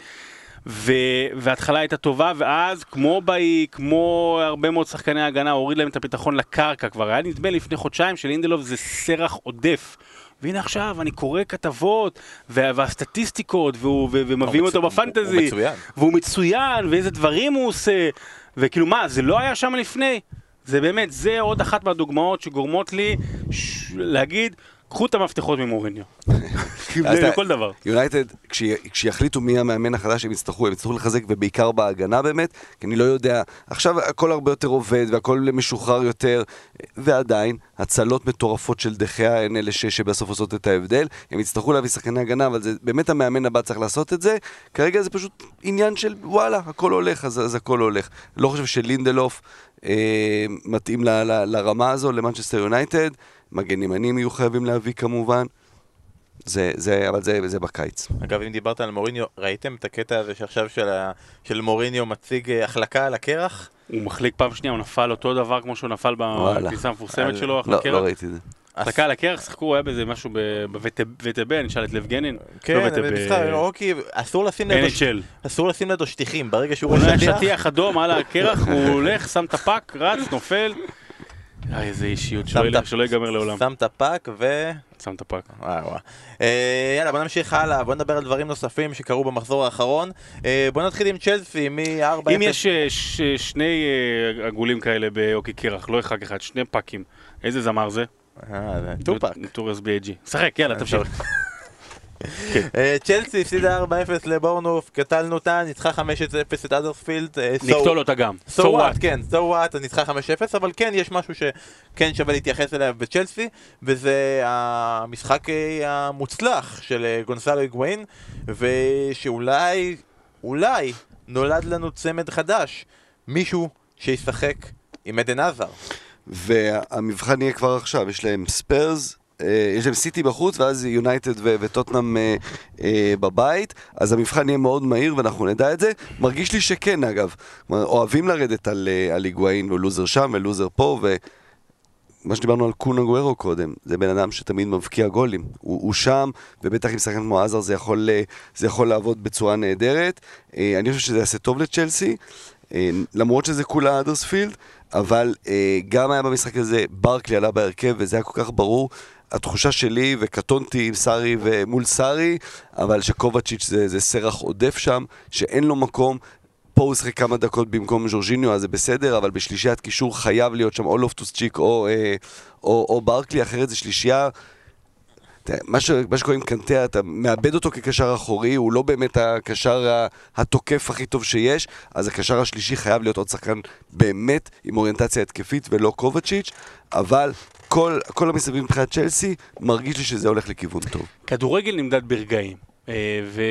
וההתחלה הייתה טובה, ואז כמו באי, כמו הרבה מאוד שחקני הגנה, הוריד להם את הביטחון לקרקע כבר. היה נדמה לפני חודשיים שלינדלוב זה סרח עודף. והנה עכשיו, אני קורא כתבות, והסטטיסטיקות, והוא, ומביאים אותו בפנטזי. הוא מצוין. והוא מצוין, ואיזה דברים הוא עושה. וכאילו, מה, זה לא היה שם לפני? זה באמת, זה עוד אחת מהדוגמאות שגורמות לי ש... להגיד, קחו את המפתחות ממוריניו. לכל דבר. יונייטד, כשיחליטו מי המאמן החדש הם יצטרכו, הם יצטרכו לחזק ובעיקר בהגנה באמת, כי אני לא יודע, עכשיו הכל הרבה יותר עובד והכל משוחרר יותר, ועדיין, הצלות מטורפות של דה חאה הן אלה שבסוף עושות את ההבדל, הם יצטרכו להביא שחקני הגנה, אבל זה באמת המאמן הבא צריך לעשות את זה, כרגע זה פשוט עניין של וואלה, הכל הולך, אז, אז הכל הולך. לא חושב שלינדלוף אה, מתאים ל, ל, לרמה הזו, למנצ'סטר יונייטד. מגן ימנים יהיו חייבים להביא כמובן. זה, זה, אבל זה, זה בקיץ. אגב, אם דיברת על מוריניו, ראיתם את הקטע הזה שעכשיו של, של מוריניו מציג אה, החלקה על הקרח? הוא מחליק פעם שנייה, הוא נפל אותו דבר כמו שהוא נפל בטיסה המפורסמת על... שלו, לא, לא ראיתי את זה. החלקה על הקרח, שיחקו, היה בזה משהו בווטב, נשאל את לב גנין. כן, לא במשחק, אוקיי, אסור לשים לידו, אסור לשים לידו שטיחים, ברגע שהוא רואה. שטיח אדום על הקרח, הוא הולך, שם את הפאק, רץ, נופל. אה, איזה אישיות, שלא ייגמר לעולם. שם את הפאק ו... שם את הפאק. וואי וואי. אה, יאללה, בוא נמשיך הלאה, בוא נדבר על דברים נוספים שקרו במחזור האחרון. אה, בוא נתחיל עם צ'לסי, מ-4-0. אם יש שני עגולים כאלה באוקי קרח, לא אחד אחד, שני פאקים, איזה זמר זה? טופק. טורס בי.איי.ג'י. שחק, יאללה, תמשיך. כן. אה, צ'לסי הפסידה 4-0 לבורנוף, קטלנו אותה, ניצחה 5-0 את אדרספילד. אה, נקטול אותה גם. So what, כן, so what, ניצחה 5-0, אבל כן, יש משהו שכן שווה להתייחס אליו בצ'לסי, וזה המשחק אה, המוצלח של גונסלו היגואין, ושאולי, אולי, נולד לנו צמד חדש, מישהו שישחק עם עדן עזר. והמבחן יהיה כבר עכשיו, יש להם ספיירס, יש להם סיטי בחוץ ואז יונייטד וטוטנאם אה, אה, בבית, אז המבחן יהיה מאוד מהיר ואנחנו נדע את זה. מרגיש לי שכן אגב, אוהבים לרדת על, היגואין ולוזר שם ולוזר פה ו... מה שדיברנו על קונה גוארו קודם, זה בן אדם שתמיד מבקיע גולים. הוא, שם, ובטח עם שחקן כמו עזר זה יכול לעבוד בצורה נהדרת. אני חושב שזה יעשה טוב לצ'לסי, למרות שזה כולה אדרספילד, אבל גם היה במשחק הזה, ברקלי עלה בהרכב וזה היה כל כך ברור. התחושה שלי, וקטונתי עם סארי ומול סארי, אבל שקובצ'יץ' זה, זה סרח עודף שם, שאין לו מקום. פה הוא שחק כמה דקות במקום ז'ורג'יניו, אז זה בסדר, אבל בשלישיית קישור חייב להיות שם או לופטוס צ'יק או, אה, או, או ברקלי, אחרת זה שלישייה מה, ש, מה שקורה עם קנטה, אתה מאבד אותו כקשר אחורי, הוא לא באמת הקשר התוקף הכי טוב שיש, אז הקשר השלישי חייב להיות עוד שחקן באמת עם אוריינטציה התקפית ולא קובצ'יץ', אבל כל, כל המסביב מבחינת צ'לסי, מרגיש לי שזה הולך לכיוון טוב. כדורגל נמדד ברגעים, אה, ו...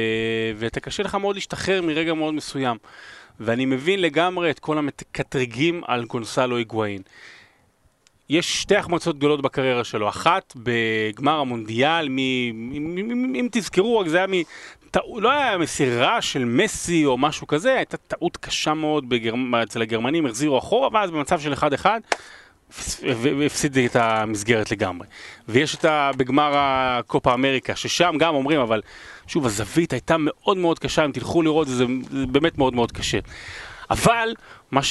ואתה קשה לך מאוד להשתחרר מרגע מאוד מסוים. ואני מבין לגמרי את כל המקטרגים על גונסלו היגואין. יש שתי החמצות גדולות בקריירה שלו, אחת בגמר המונדיאל, מ... אם תזכרו, רק זה היה מ... לא היה מסירה של מסי או משהו כזה, הייתה טעות קשה מאוד בגר... אצל הגרמנים, החזירו אחורה, ואז במצב של 1-1, והפסיד את המסגרת לגמרי. ויש את ה... בגמר הקופה אמריקה, ששם גם אומרים, אבל שוב, הזווית הייתה מאוד מאוד קשה, אם תלכו לראות, זה, זה באמת מאוד מאוד קשה. אבל מה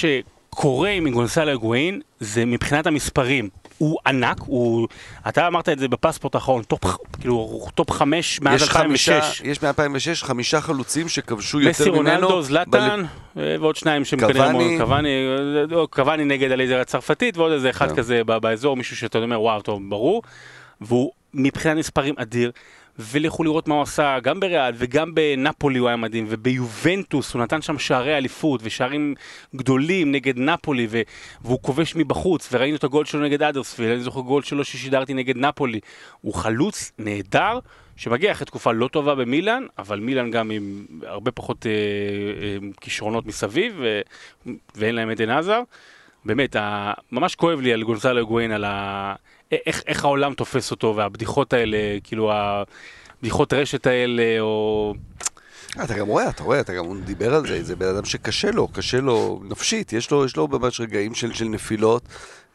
שקורה עם גונסלו אגואין זה מבחינת המספרים. הוא ענק, הוא... אתה אמרת את זה בפספורט האחרון, top, כאילו, top חמש מאז 2006. חמישה, יש מ-2006 חמישה חלוצים שכבשו יותר מסי, ממנו. רונלדו, זלאטן, בל... ועוד שניים שהם כנראה... קוואני. קוואני, לא, קוואני נגד הליזר הצרפתית, ועוד איזה אחד כן. כזה באזור, מישהו שאתה אומר, וואו, טוב, ברור. והוא מבחינת מספרים אדיר. ולכו לראות מה הוא עשה, גם בריאל וגם בנפולי הוא היה מדהים, וביובנטוס הוא נתן שם שערי אליפות ושערים גדולים נגד נפולי, ו- והוא כובש מבחוץ, וראינו את הגול שלו נגד אדרספיל, אני זוכר גול שלו ששידרתי נגד נפולי. הוא חלוץ נהדר, שמגיע אחרי תקופה לא טובה במילאן, אבל מילאן גם עם הרבה פחות אה, אה, כישרונות מסביב, ו- ואין להם עדן עזר. באמת, ה- ממש כואב לי על גונסלו אגואין, על ה... איך, איך העולם תופס אותו, והבדיחות האלה, כאילו הבדיחות רשת האלה, או... אתה גם רואה, אתה רואה, אתה גם דיבר על זה, זה בן אדם שקשה לו, קשה לו נפשית, יש לו, יש לו ממש רגעים של, של נפילות,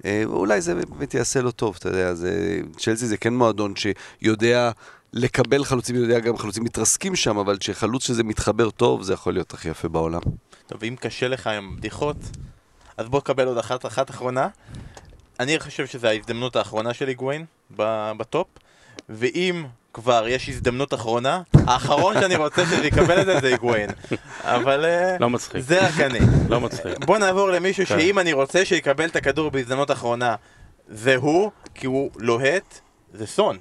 אה, ואולי זה באמת יעשה לו טוב, אתה יודע, זה, צ'לסי זה כן מועדון שיודע לקבל חלוצים, יודע גם חלוצים מתרסקים שם, אבל כשחלוץ שזה מתחבר טוב, זה יכול להיות הכי יפה בעולם. טוב, אם קשה לך עם בדיחות, אז בוא קבל עוד אחת, אחת אחרונה. אני חושב שזו ההזדמנות האחרונה של היגואין בטופ, ואם כבר יש הזדמנות אחרונה, האחרון שאני רוצה שזה יקבל את זה זה היגואין. אבל אה, לא מצחיק. זה רק אני. לא מצחיק. בוא נעבור למישהו כן. שאם אני רוצה שיקבל את הכדור בהזדמנות אחרונה, זה הוא, כי הוא לוהט, זה סון.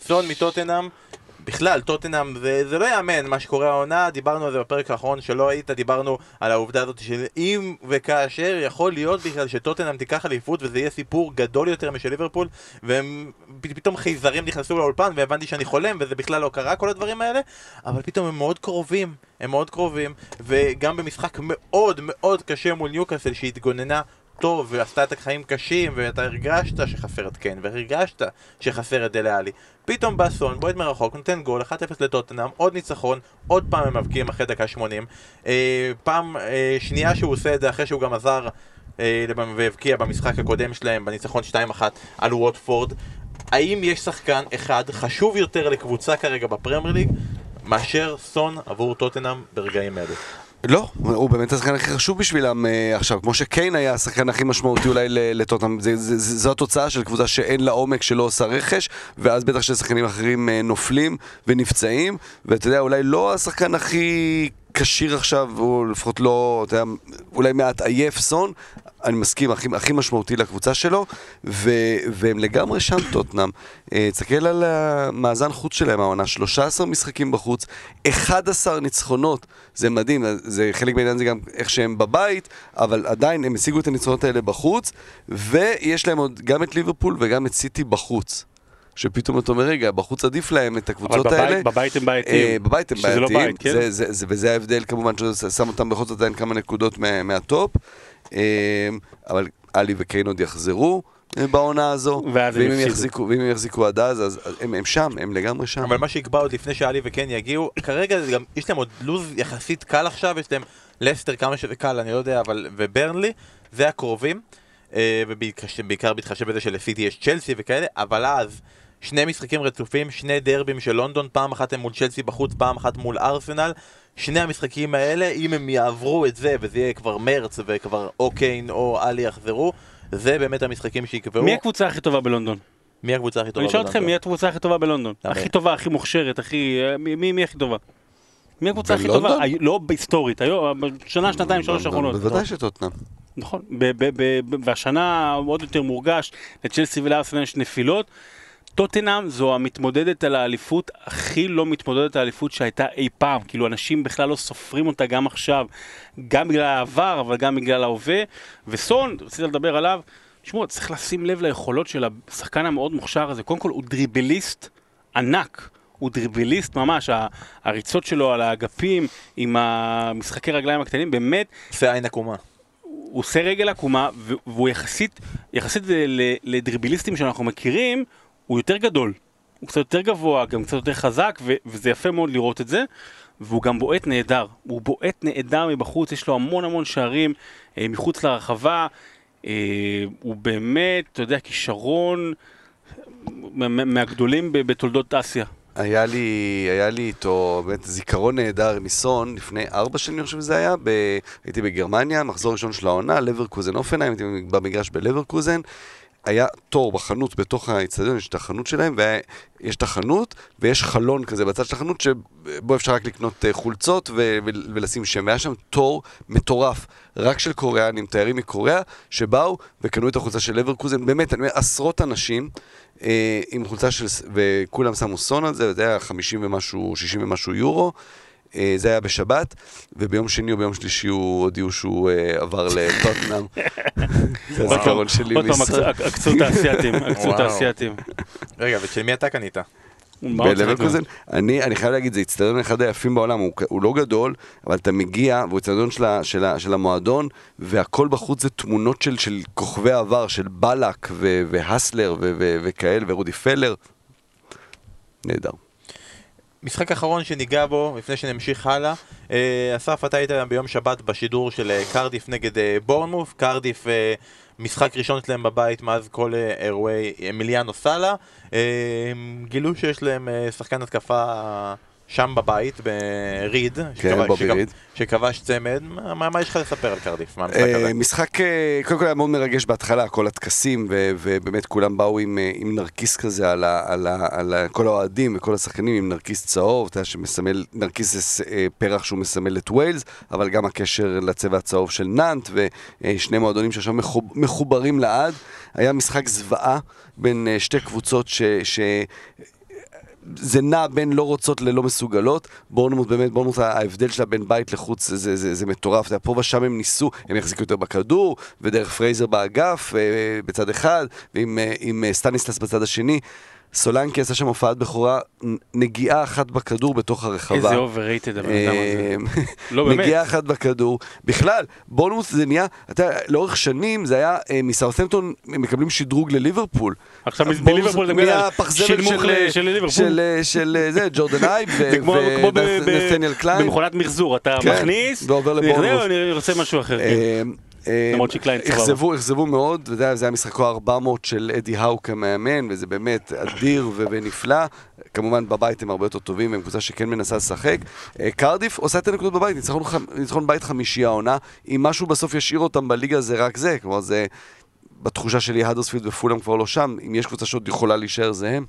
סון מטוטנאם, בכלל, טוטנאם, זה, זה לא יאמן מה שקורה העונה, דיברנו על זה בפרק האחרון שלא היית, דיברנו על העובדה הזאת שאם וכאשר יכול להיות בכלל שטוטנאם תיקח אליפות וזה יהיה סיפור גדול יותר משל ליברפול, והם פתאום חייזרים נכנסו לאולפן והבנתי שאני חולם וזה בכלל לא קרה כל הדברים האלה, אבל פתאום הם מאוד קרובים, הם מאוד קרובים, וגם במשחק מאוד מאוד קשה מול ניוקאסל שהתגוננה טוב ועשתה את החיים קשים ואתה הרגשת שחסר את קיין והרגשת שחסר את דלה עלי פתאום בא סון, בועט מרחוק, נותן גול, 1-0 לטוטנאם, עוד ניצחון, עוד פעם הם מבקיעים אחרי דקה 80 אה, פעם אה, שנייה שהוא עושה את זה אחרי שהוא גם עזר אה, והבקיע במשחק הקודם שלהם בניצחון 2-1 על ווטפורד. האם יש שחקן אחד חשוב יותר לקבוצה כרגע בפרמייר ליג מאשר סון עבור טוטנאם ברגעים אלו? לא, הוא באמת השחקן הכי חשוב בשבילם אה, עכשיו, כמו שקיין היה השחקן הכי משמעותי אולי לטוטנאם, זו התוצאה של קבוצה שאין לה עומק, שלא עושה רכש, ואז בטח ששחקנים אחרים אה, נופלים ונפצעים, ואתה יודע, אולי לא השחקן הכי כשיר עכשיו, או לפחות לא, אתה יודע, אולי מעט עייף סון, אני מסכים, הכי, הכי משמעותי לקבוצה שלו, ו, והם לגמרי שם טוטנאם. אה, תסתכל על המאזן חוץ שלהם העונה, 13 משחקים בחוץ, 11 ניצחונות, זה מדהים, זה חלק מהעניין זה גם איך שהם בבית, אבל עדיין הם השיגו את הניצחונות האלה בחוץ, ויש להם עוד גם את ליברפול וגם את סיטי בחוץ. שפתאום אתה אומר, רגע, בחוץ עדיף להם את אבל הקבוצות בבית, האלה. בבית הם אה, בעייתיים. בבית הם שזה לא בעייתיים, בית, כן? זה, זה, זה, וזה ההבדל כמובן שזה שם אותם בכל זאת עדיין כמה נקודות מה, מהטופ, אה, אבל עלי וקיין עוד יחזרו אה, בעונה הזו, ואם הם. יחזיקו, ואם הם יחזיקו עד אז, אז הם, הם שם, הם לגמרי שם. אבל מה שיקבע עוד לפני שאלי וקן יגיעו, כרגע גם, יש להם עוד לוז יחסית קל עכשיו, יש להם לסטר כמה שזה קל, אני לא יודע, אבל, וברנלי, זה הקרובים, אה, ובעיקר בהתחשב בזה שלסיטי יש צ'לסי וכאלה, אבל אז שני משחקים רצופים, שני דרבים של לונדון, פעם אחת הם מול צ'לסי בחוץ, פעם אחת מול ארסנל, שני המשחקים האלה, אם הם יעברו את זה, וזה יהיה כבר מרץ, וכבר או קיין או עלי יחזרו, זה באמת המשחקים שיקבעו. מי הקבוצה הכי טובה בלונדון? מי הקבוצה הכי טובה? אני שואל אתכם, בלונדון? מי הקבוצה הכי טובה בלונדון? הכי טובה, הכי מוכשרת, הכי... מי מי- הכי טובה? מי הקבוצה הכי בלונדון? טובה? לא בהיסטורית, היום, שנה, שנתיים, שלוש האחרונות. בוודאי שטוטנאם. נכון, ב- ב- ב- ב- והשנה עוד יותר מורגש, לצ'לסי ולארסנל יש נפילות. טוטנאם זו המתמודדת על האליפות הכי לא מתמודדת על האליפות שהייתה אי פעם, כאילו אנשים בכלל לא סופרים אותה גם עכשיו, גם בגלל העבר אבל גם בגלל ההווה, וסון, רצית לדבר עליו, תשמעו, צריך לשים לב ליכולות של השחקן המאוד מוכשר הזה, קודם כל הוא דריבליסט ענק. הוא דריבליסט ממש, הריצות שלו על האגפים עם המשחקי רגליים הקטנים, באמת. עושה עין עקומה. הוא עושה רגל עקומה, והוא יחסית, יחסית לדריבליסטים שאנחנו מכירים, הוא יותר גדול. הוא קצת יותר גבוה, גם קצת יותר חזק, ו- וזה יפה מאוד לראות את זה. והוא גם בועט נהדר. הוא בועט נהדר מבחוץ, יש לו המון המון שערים אה, מחוץ לרחבה. אה, הוא באמת, אתה יודע, כישרון מה- מהגדולים בתולדות אסיה. היה לי, היה לי איתו באמת זיכרון נהדר ניסון, לפני ארבע שנים אני חושב שזה היה, ב... הייתי בגרמניה, מחזור ראשון של העונה, לברקוזן אופנהיים, הייתי במגרש בלברקוזן, היה תור בחנות בתוך האצטדיון, יש את החנות שלהם, ויש את החנות, ויש חלון כזה בצד של החנות, שבו אפשר רק לקנות אה, חולצות ו... ו... ולשים שם, והיה שם תור מטורף, רק של קוריאנים, תיירים מקוריאה, שבאו וקנו את החולצה של לברקוזן, באמת, אני אומר, עשרות אנשים. אה, עם חולצה של, וכולם שמו סון על זה, זה היה 50 ומשהו, 60 ומשהו יורו. אה, זה היה בשבת, וביום שני או ביום שלישי הוא הודיעו שהוא אה, עבר לטוטנאם. זה הזיכרון שלי עוד פעם, עקצו את האסייתים, עקצו את. האסייתים. רגע, ושל מי אתה קנית? בלברקוזן? אני, אני חייב להגיד, זה איצטדיון אחד היפים בעולם, הוא, הוא לא גדול, אבל אתה מגיע, והוא איצטדיון של, המועדון, והכל בחוץ זה תמונות של, של כוכבי עבר, של בלק ו- והסלר ו- ו- וכאלה, ורודי פלר. נהדר. משחק אחרון שניגע בו, לפני שנמשיך הלאה. אה, אסף, אתה היית ביום שבת בשידור של אה, קרדיף נגד אה, בורנמוף. קרדיף, משחק ראשון שלהם בבית מאז כל אירועי אמיליאנו סאלה. גילו שיש להם שחקן התקפה שם בבית, בריד, כן, בובי שכבש- ריד. שכבש צמד. מה, מה- יש לך לספר על קרדיף? מה המשחק אה, הזה? משחק, אה, קודם כל היה מאוד מרגש בהתחלה, כל הטקסים, ו- ובאמת כולם באו עם, אה, עם נרקיס כזה על, ה- על, ה- על ה- כל האוהדים וכל השחקנים עם נרקיס צהוב, אתה יודע שמסמל, נרקיס זה פרח שהוא מסמל את ווילס, אבל גם הקשר לצבע הצהוב של נאנט, ושני מועדונים שעכשיו מחוב- מחוברים לעד. היה משחק זוועה בין שתי קבוצות ש... ש... זה נע בין לא רוצות ללא מסוגלות. בורנמוט באמת, בורנמוט ההבדל שלה בין בית לחוץ זה, זה, זה, זה מטורף. פה ושם הם ניסו, הם יחזיקו יותר בכדור, ודרך פרייזר באגף אה, בצד אחד, ועם אה, אה, סטניסלס בצד השני. סולנקי עשה שם הופעת בכורה, נגיעה אחת בכדור בתוך הרחבה. איזה overrated הבן אדם הזה. אה, לא, באמת. נגיעה אחת בכדור. בכלל, בורנמוט זה נהיה, אתה יודע, לאורך שנים זה היה, אה, מסאות'המפטון הם מקבלים שדרוג לליברפול. עכשיו בליברפול זה נהיה בגלל פח זבל שילמו של- של ליברפול. של, אה, אה, זה, ג'ורדן אייב ונתניאל קליין. במכונת מחזור, אתה כן, מכניס, ועובר. זהו, אני רוצה משהו אחר. אה, למרות שקליין סבבה. אכזבו, אכזבו מאוד, אתה יודע, זה היה משחקו ה-400 של אדי האו כמאמן, וזה באמת אדיר ונפלא. כמובן בבית הם הרבה יותר טובים, הם קבוצה שכן מנסה לשחק. אה, קרדיף עושה את הנקודות בבית, ניצחון, ניצחון בית חמישי העונה. אם משהו בסוף ישאיר אותם בליגה זה רק זה, כלומר זה... בתחושה שלי הדרספילד ופולאם כבר לא שם, אם יש קבוצה שעוד יכולה להישאר זה הם.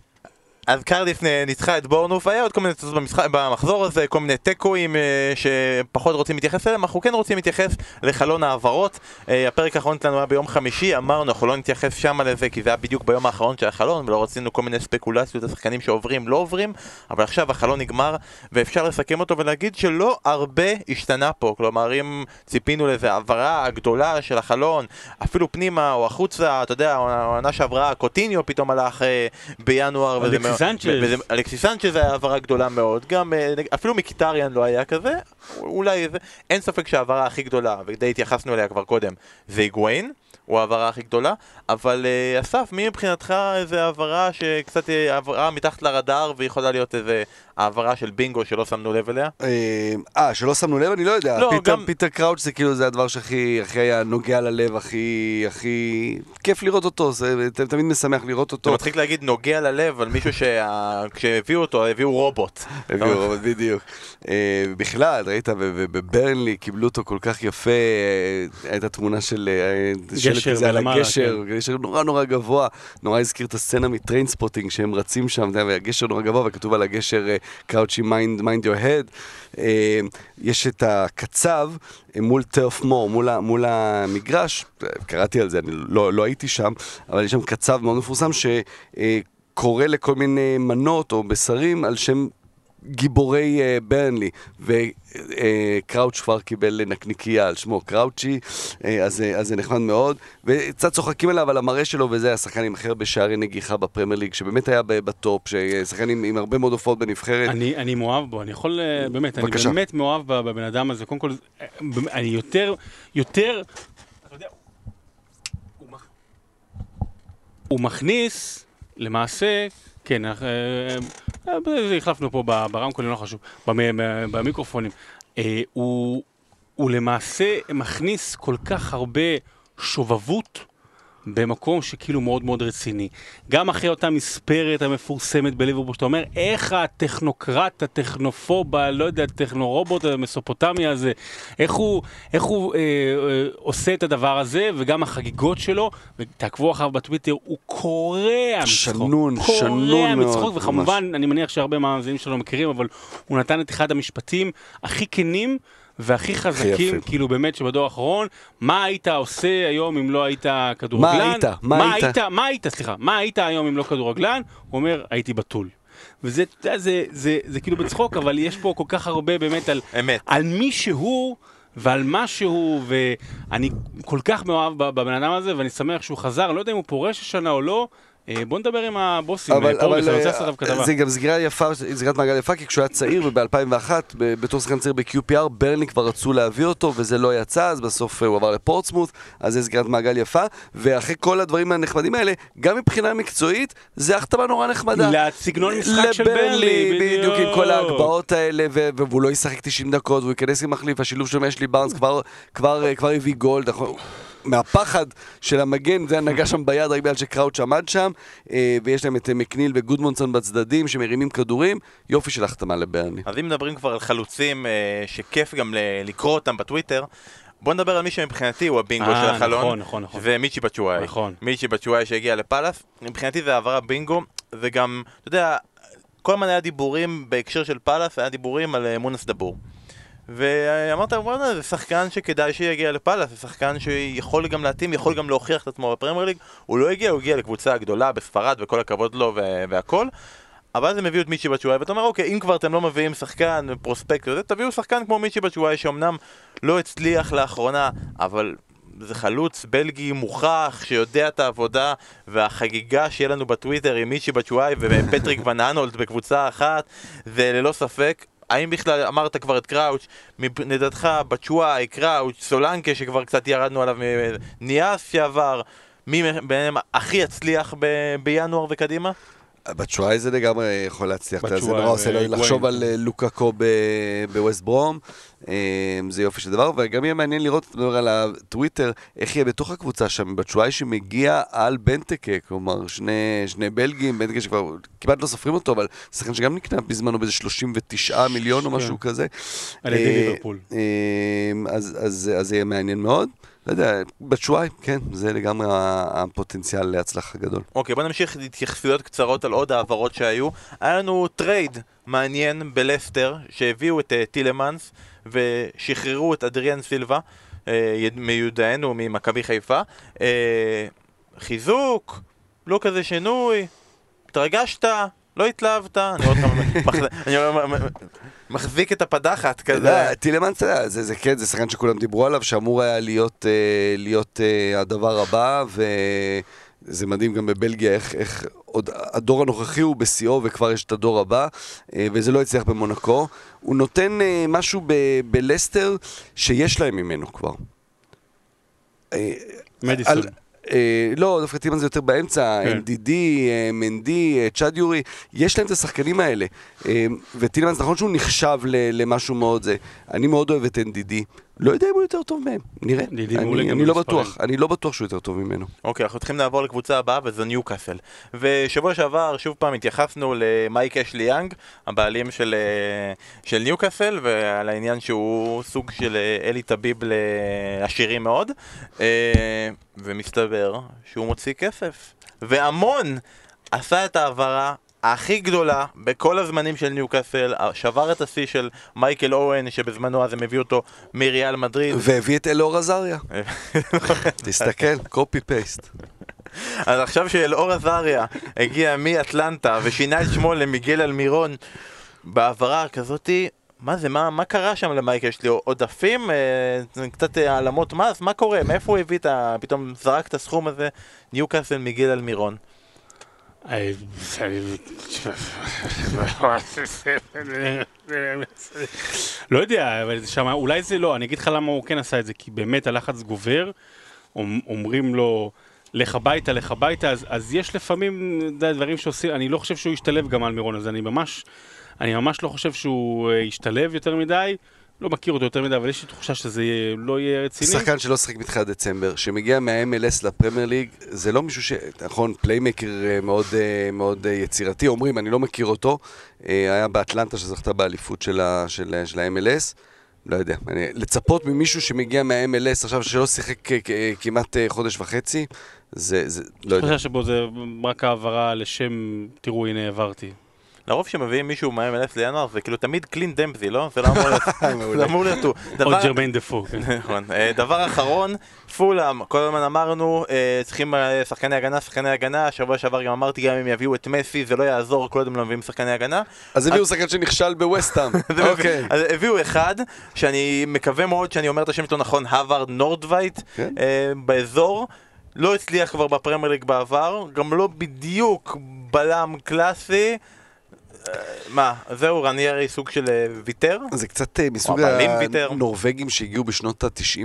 אז קרדיף ניצחה את בורנוף, היה עוד כל מיני תוצאות במשחק- במחזור הזה, כל מיני תיקואים אה, שפחות רוצים להתייחס אליהם, אנחנו כן רוצים להתייחס לחלון העברות. אה, הפרק האחרון שלנו היה ביום חמישי, אמרנו אנחנו לא נתייחס שם לזה כי זה היה בדיוק ביום האחרון של החלון ולא רצינו כל מיני ספקולציות על שחקנים שעוברים לא עוברים, אבל עכשיו החלון נגמר ואפשר לסכם אותו ולהגיד שלא הרבה השתנה פה, כלומר אם ציפינו לאיזה העברה גדולה של החלון, אפילו פנימה או החוצה, אתה יודע, העונה שעברה קוטיניו פתאום הלך אה, בינואר וזה אלכסיס מאוד- סנצ'ז. אלכסיס סנצ'ז היה העברה גדולה מאוד, גם אה, אפילו מקיטריאן לא היה כזה, אולי זה, אין ספק שההעברה הכי גדולה, ודי התייחסנו אליה כבר קודם, זה היגואין, הוא ההעברה הכי גדולה, אבל אה, אסף, מי מבחינתך איזה העברה שקצת אה, העברה מתחת לרדאר ויכולה להיות איזה העברה של בינגו שלא שמנו לב אליה? אה, אה, שלא שמנו לב? אני לא יודע. לא, פיטר, גם- פיטר קראוץ' זה כאילו, זה הדבר שהכי הכי היה נוגע ללב, הכי, הכי... כיף לראות אותו, זה תמיד משמח לראות זה אותו. מצחיק להגיד נוגע ללב על מישהו שכשהביאו אותו הביאו רובוט. הביאו רובוט, בדיוק. אה, בכלל, ראית, בברנלי קיבלו אותו כל כך יפה, אה, הייתה תמונה של אה, גשר מלמעלה, הגשר, כן. גשר נורא נורא גבוה, נורא הזכיר את הסצנה מטריינספוטינג, שהם רצים שם, אתה והגשר נורא גבוה, וכתוב על הגשר Crouchy mind your head. יש את הקצב אה, מול טרף מור, מול, מול המגרש, אה, קראתי על זה, אני לא, לא הייתי שם, אבל יש שם קצב מאוד מפורסם שקורא לכל מיני מנות או בשרים על שם גיבורי uh, ברנלי, וקראוץ' כבר קיבל נקניקייה על שמו קראוצ'י, uh, אז, אה, אז זה נחמד מאוד, וקצת צוחקים עליו על המראה שלו, וזה השחקן עם הכי הרבה שערי נגיחה בפרמייר ליג, שבאמת היה בטופ, שחקן עם, עם הרבה מאוד הופעות בנבחרת. אני, אני מאוהב בו, אני יכול, אה, באמת, בבקשה. אני באמת מאוהב בבן אדם הזה. קודם כל, אה, אני יותר, יותר, אתה יודע, הוא מכניס, למעשה, כן, אה, אה, החלפנו פה ברמקולים, לא חשוב, במ- במיקרופונים. אה, הוא למעשה מכניס כל כך הרבה שובבות במקום שכאילו מאוד מאוד רציני. גם אחרי אותה מספרת המפורסמת בליברפול, שאתה אומר, איך הטכנוקרט, הטכנופוב, לא יודע, הטכנורובוט המסופוטמי הזה, איך הוא, איך הוא אה, אה, עושה את הדבר הזה, וגם החגיגות שלו, ותעקבו אחריו בטוויטר, הוא קורע מצחוק. שנון, שנון קורע מאוד, מצחוק, ממש. וכמובן, אני מניח שהרבה מהמאזינים שלו מכירים, אבל הוא נתן את אחד המשפטים הכי כנים. והכי חזקים. כאילו באמת שבדור האחרון, מה היית עושה היום אם לא היית כדורגלן? מה היית? מה היית? מה היית, סליחה, מה היית היום אם לא כדורגלן? הוא אומר, הייתי בתול. וזה, זה, זה, זה, זה כאילו בצחוק, אבל יש פה כל כך הרבה באמת על, אמת. על מי שהוא ועל מה שהוא, ואני כל כך מאוהב בבן אדם הזה, ואני שמח שהוא חזר, אני לא יודע אם הוא פורש השנה או לא. אה, בוא נדבר עם הבוסים, אבל, אה, פוריס, אני רוצה אה, לעשות עליו כתבה. זה גם סגירה יפה, סגירת מעגל יפה, כי כשהוא היה צעיר וב-2001, בתור שחקן צעיר ב-QPR, ברני כבר רצו להביא אותו וזה לא יצא, אז בסוף אה, הוא עבר לפורטסמוט, אז זה סגירת מעגל יפה, ואחרי כל הדברים הנחמדים האלה, גם מבחינה מקצועית, זה החתמה נורא נחמדה. לסגנון משחק של ברלי, לברלי, בדיוק, עם כל בדיוק. ההגבהות האלה, ו- והוא לא ישחק 90 דקות, והוא ייכנס עם מחליף, השילוב של משלי בארנס כבר, כבר, אה, כבר הביא גול, יכול- מהפחד של המגן, זה נגע שם ביד רק בגלל שקראוץ' עמד שם, אה, ויש להם את אה, מקניל וגודמונסון בצדדים שמרימים כדורים, יופי של החתמה לברני. אז אם מדברים כבר על חלוצים אה, שכיף גם לקרוא אותם בטוויטר, בוא נדבר על מי שמבחינתי הוא הבינגו אה, של החלון. נכון, נכון, נכון. זה מיצ'י בצ'ואי. נכון. מיצ'י בצ'ואי שהגיע לפאלאס. מבחינתי זה העברה בינגו, וגם, אתה יודע, כל הזמן היה דיבורים בהקשר של פאלאס, היה דיבורים על מונס דבור. ואמרת, בוא'נה, זה שחקן שכדאי שיגיע לפאלאס, זה שחקן שיכול גם להתאים, יכול גם להוכיח את עצמו בפרמייר ליג. הוא לא הגיע, הוא הגיע לקבוצה גדולה בספרד, וכל הכבוד לו והכל. אבל אז הם הביאו את מיצ'י בצ'ואי, ואתה אומר, אוקיי, אם כבר אתם לא מביאים שחקן, פרוספקט וזה, תביאו שחקן כמו מיצ'י בצ'ואי, שאומנם לא הצליח לאחרונה, אבל זה חלוץ בלגי מוכח, שיודע את העבודה, והחגיגה שיהיה לנו בטוויטר עם מיצ'י בצ'ואי ופטריק ון אנולד בקבוצה אחת, זה ללא ספק. האם בכלל אמרת כבר את קראוץ', לדעתך בצ'ואי, קראוץ', סולנקה שכבר קצת ירדנו עליו, ניאס שעבר, מי ביניהם הכי יצליח ב- בינואר וקדימה? בצ'ואי זה לגמרי יכול להצליח, זה נורא עושה וגוויין. לחשוב על אה, לוקאקו ב- בווסט ברום, אה, זה יופי של דבר, וגם יהיה מעניין לראות, אתה מדבר על הטוויטר, איך יהיה בתוך הקבוצה שם, בצ'ואי שמגיע על בנטקה, כלומר שני, שני בלגים, בנטקה שכבר כמעט לא סופרים אותו, אבל שחקן שגם נקנה בזמנו באיזה 39 מיליון או כן. משהו כזה. על ידי אה, ליברפול. אז, אז זה יהיה מעניין מאוד. לא יודע, בטשואיי, כן, זה לגמרי הפוטנציאל להצלחה גדול. אוקיי, בוא נמשיך להתייחסויות קצרות על עוד העברות שהיו. היה לנו טרייד מעניין בלסטר, שהביאו את uh, טילמנס ושחררו את אדריאן סילבה, uh, מיודענו ממכבי חיפה. Uh, חיזוק, לא כזה שינוי, התרגשת, לא התלהבת, אני רואה אותך מחז- אני רואה- מחזיק את הפדחת כזה. לא, טילמנס, אתה יודע, זה, זה כן, זה שחקן שכולם דיברו עליו, שאמור היה להיות, אה, אה, הדבר הבא, וזה מדהים גם בבלגיה איך, איך עוד הדור הנוכחי הוא בשיאו וכבר יש את הדור הבא, אה, וזה לא הצליח במונקו. הוא נותן משהו ב, בלסטר שיש להם ממנו כבר. מדיסון. אה, לא, דווקא טימן זה יותר באמצע, כן. NDD, אה, מנדי, אה, צ'אד יורי, יש להם את השחקנים האלה. אה, וטילמנס, נכון שהוא נחשב למשהו מאוד זה. אני מאוד אוהב את NDD. לא יודע אם הוא יותר טוב מהם, נראה. אני, אני לא. בטוח, אני לא בטוח שהוא יותר טוב ממנו. אוקיי, אנחנו צריכים לעבור לקבוצה הבאה וזו ניוקאסל. ושבוע שעבר שוב פעם התייחסנו למייק אשלי יאנג, הבעלים של, אה, של ניוקאסל, ועל העניין שהוא סוג של אה, אלי טביב לעשירים מאוד, אה, ומסתבר שהוא מוציא כסף. והמון עשה את ההעברה. הכי גדולה בכל הזמנים של ניוקאסל, שבר את השיא של מייקל אוהן שבזמנו אז הם הביאו אותו מריאל מדריד. והביא את אלאור עזריה. תסתכל, קופי פייסט. אז עכשיו שאלאור עזריה הגיע מאטלנטה ושינה את שמו למיגל אלמירון בהעברה כזאתי, מה זה, מה, מה קרה שם למייק? יש לי עודפים? אה, קצת אה, העלמות מס? מה קורה? מאיפה הוא הביא את ה... פתאום זרק את הסכום הזה? ניוקאסל מיגל אלמירון. אה, לא יודע, אבל שמה, אולי זה לא, אני אגיד לך למה הוא כן עשה את זה, כי באמת הלחץ גובר, אומ- אומרים לו, לך הביתה, לך הביתה, אז, אז יש לפעמים דברים שעושים, אני לא חושב שהוא ישתלב גם על מירון, אז אני ממש, אני ממש לא חושב שהוא אה, ישתלב יותר מדי, לא מכיר אותו יותר מדי, אבל יש לי תחושה שזה יהיה- לא יהיה רציני. שחקן שלא שיחק מתחילת דצמבר, שמגיע מה-MLS לפרמייר ליג, זה לא מישהו ש... נכון, פליימקר אה, מאוד, אה, מאוד אה, יצירתי, אומרים, אני לא מכיר אותו, היה באטלנטה שזכתה באליפות של ה-MLS. לא יודע, אני, לצפות ממישהו שמגיע מה-MLS עכשיו שלא שיחק כמעט חודש וחצי, זה, זה, לא אני יודע. חושב שבו זה רק העברה לשם, תראו הנה העברתי. לרוב כשמביאים מישהו מה-MLS לינואר זה כאילו תמיד קלין דמפזי, לא? זה לא אמור להיות... הוא. או ג'רמיין דפו. כן. נכון. אה, דבר אחרון, פולאם, כל הזמן אמרנו, אה, צריכים אה, שחקני הגנה, שחקני הגנה, שבוע שעבר גם אמרתי, גם אם יביאו את מסי זה לא יעזור, כל עוד הם לא מביאים שחקני הגנה. אז הביאו שחקן שנכשל בווסטהאם. אוקיי. אז הביאו אחד, שאני מקווה מאוד שאני אומר את השם שלו נכון, הווארד נורדווייט, כן. באזור. לא הצליח כבר בפרמייר ליג בעבר, גם לא בדיוק בלם קלאסי. אה, מה, זהו, רניירי סוג של אה, ויתר? זה קצת אה, מסוג. הנורבגים שהגיעו בשנות ה-90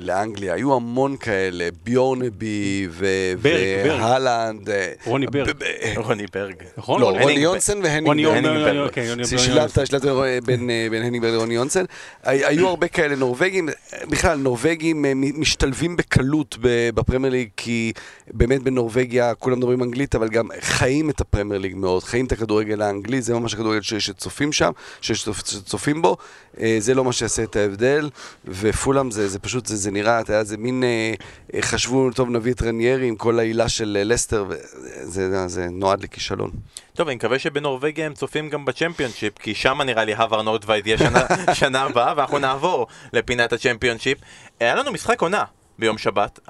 לאנגליה. היו המון כאלה, ביורנבי ברג, ברג. והלנד. רוני ברג. רוני ברג. נכון? לא, רוני- יונסן והנינג, רוני ברג. ברג. שילבת, שילבת בין, בין הנינג לרוני יונסן. הי- היו הרבה כאלה נורבגים, בכלל נורבגים משתלבים בקלות ב- בפרמייר ליג, כי באמת בנורבגיה כולם מדברים אנגלית, אבל גם חיים את הפרמייר ליג מאוד, חיים את הכדורגל האנגלי, זה ממש הכדורגל שצופים שם, שצופים בו, אה, זה לא מה שיעשה את ההבדל, ופולאם זה, זה פשוט, זה, זה נראה, אתה יודע, זה מין, אה, אה, חשבו, טוב נביא את רניירי עם כל העילה של לסטר, וזה זה, זה נועד לכישלון. טוב, אני מקווה שבנורבגיה הם צופים גם בצ'מפיונשיפ, כי שם נראה לי הוואר נורדווייד יהיה שנה, שנה הבאה, ואנחנו נעבור לפינת הצ'מפיונשיפ. היה לנו משחק עונה ביום שבת,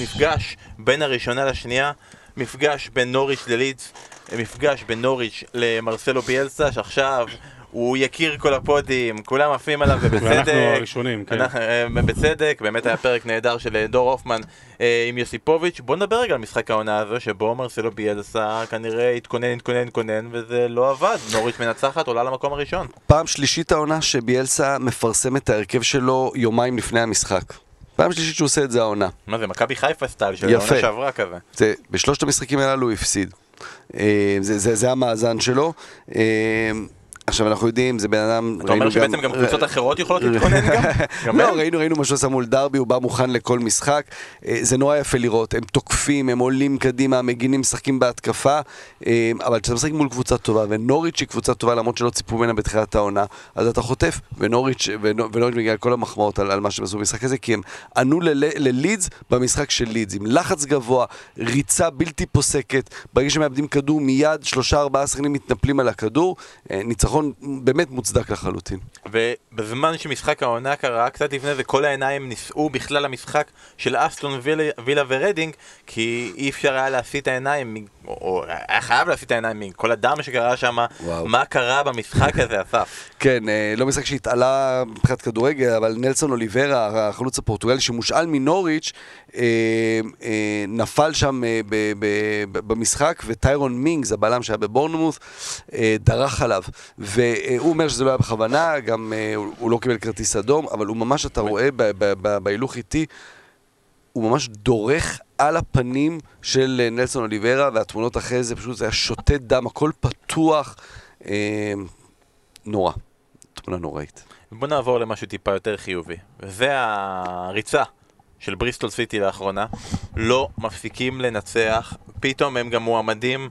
מפגש בין הראשונה לשנייה, מפגש בין נוריץ' ללידס, מפגש בין נוריץ' למרסלו ביאלסה, שעכשיו הוא יכיר כל הפודים, כולם עפים עליו ובצדק. ואנחנו הראשונים, כן. אנחנו, אה, בצדק, באמת היה פרק נהדר של אה, דור הופמן אה, עם יוסיפוביץ'. בוא נדבר רגע על משחק העונה הזו, שבו מרסלו ביאלסה כנראה התכונן, התכונן, התכונן, וזה לא עבד. נוריץ' מנצחת, עולה למקום הראשון. פעם שלישית העונה שביאלסה מפרסם את ההרכב שלו יומיים לפני המשחק. פעם שלישית שהוא עושה את זה העונה. מה זה, מכבי חיפה סטייל של. העונה שעברה כזה. זה, בשלושת המשחקים הללו הוא הפסיד. אה, זה, זה, זה המאזן שלו. עכשיו אנחנו יודעים, זה בן אדם... אתה אומר שבעצם גם קבוצות אחרות יכולות להתכונן גם? גם לא? ראינו, ראינו מה שהוא עשה מול דרבי, הוא בא מוכן לכל משחק. אה, זה נורא יפה לראות, הם תוקפים, הם עולים קדימה, המגינים משחקים בהתקפה, אה, אבל כשאתה משחק מול קבוצה טובה, ונוריץ' היא קבוצה טובה למרות שלא ציפו ממנה בתחילת העונה, אז אתה חוטף, ונוריץ', ונו- ונוריץ' מגיע כל המחמאות על, על מה שהם עשו במשחק הזה, כי הם ענו ללידס במשחק של לידס, עם לחץ גבוה, ריצה בלתי פוסקת, ברגע שמאבדים כדור מיד, שלושה ארבעה שחקנים מתנפלים על הכדור, ניצחון באמת מוצדק לחלוטין. ובזמן שמשחק העונה קרה, קצת לפני זה כל העיניים נישאו בכלל למשחק של אסטון וילה, וילה ורדינג, כי אי אפשר היה להסיט את העיניים, או, או היה חייב להסיט את העיניים מכל הדם שקרה שם. מה קרה במשחק הזה, אסף. כן, אה, לא משחק שהתעלה מבחינת כדורגל, אבל נלסון אוליברה, החלוץ הפורטוגלי שמושאל מנוריץ', אה, אה, נפל שם במשחק, וטיירון מינגס, הבלם שהיה בבורנמוס, דרך עליו. והוא אומר שזה לא היה בכוונה, גם אה, הוא- לא קיבל כרטיס אדום, אבל הוא ממש, אתה רואה בהילוך איתי, הוא ממש דורך על הפנים של אה, נלסון אוליברה, והתמונות אחרי זה פשוט זה היה שותת דם, הכל פתוח. אה, נורא. תמונה נוראית. בוא נעבור למשהו טיפה יותר חיובי, וזה הריצה של בריסטול סיטי לאחרונה. לא מפסיקים לנצח, פתאום הם גם מועמדים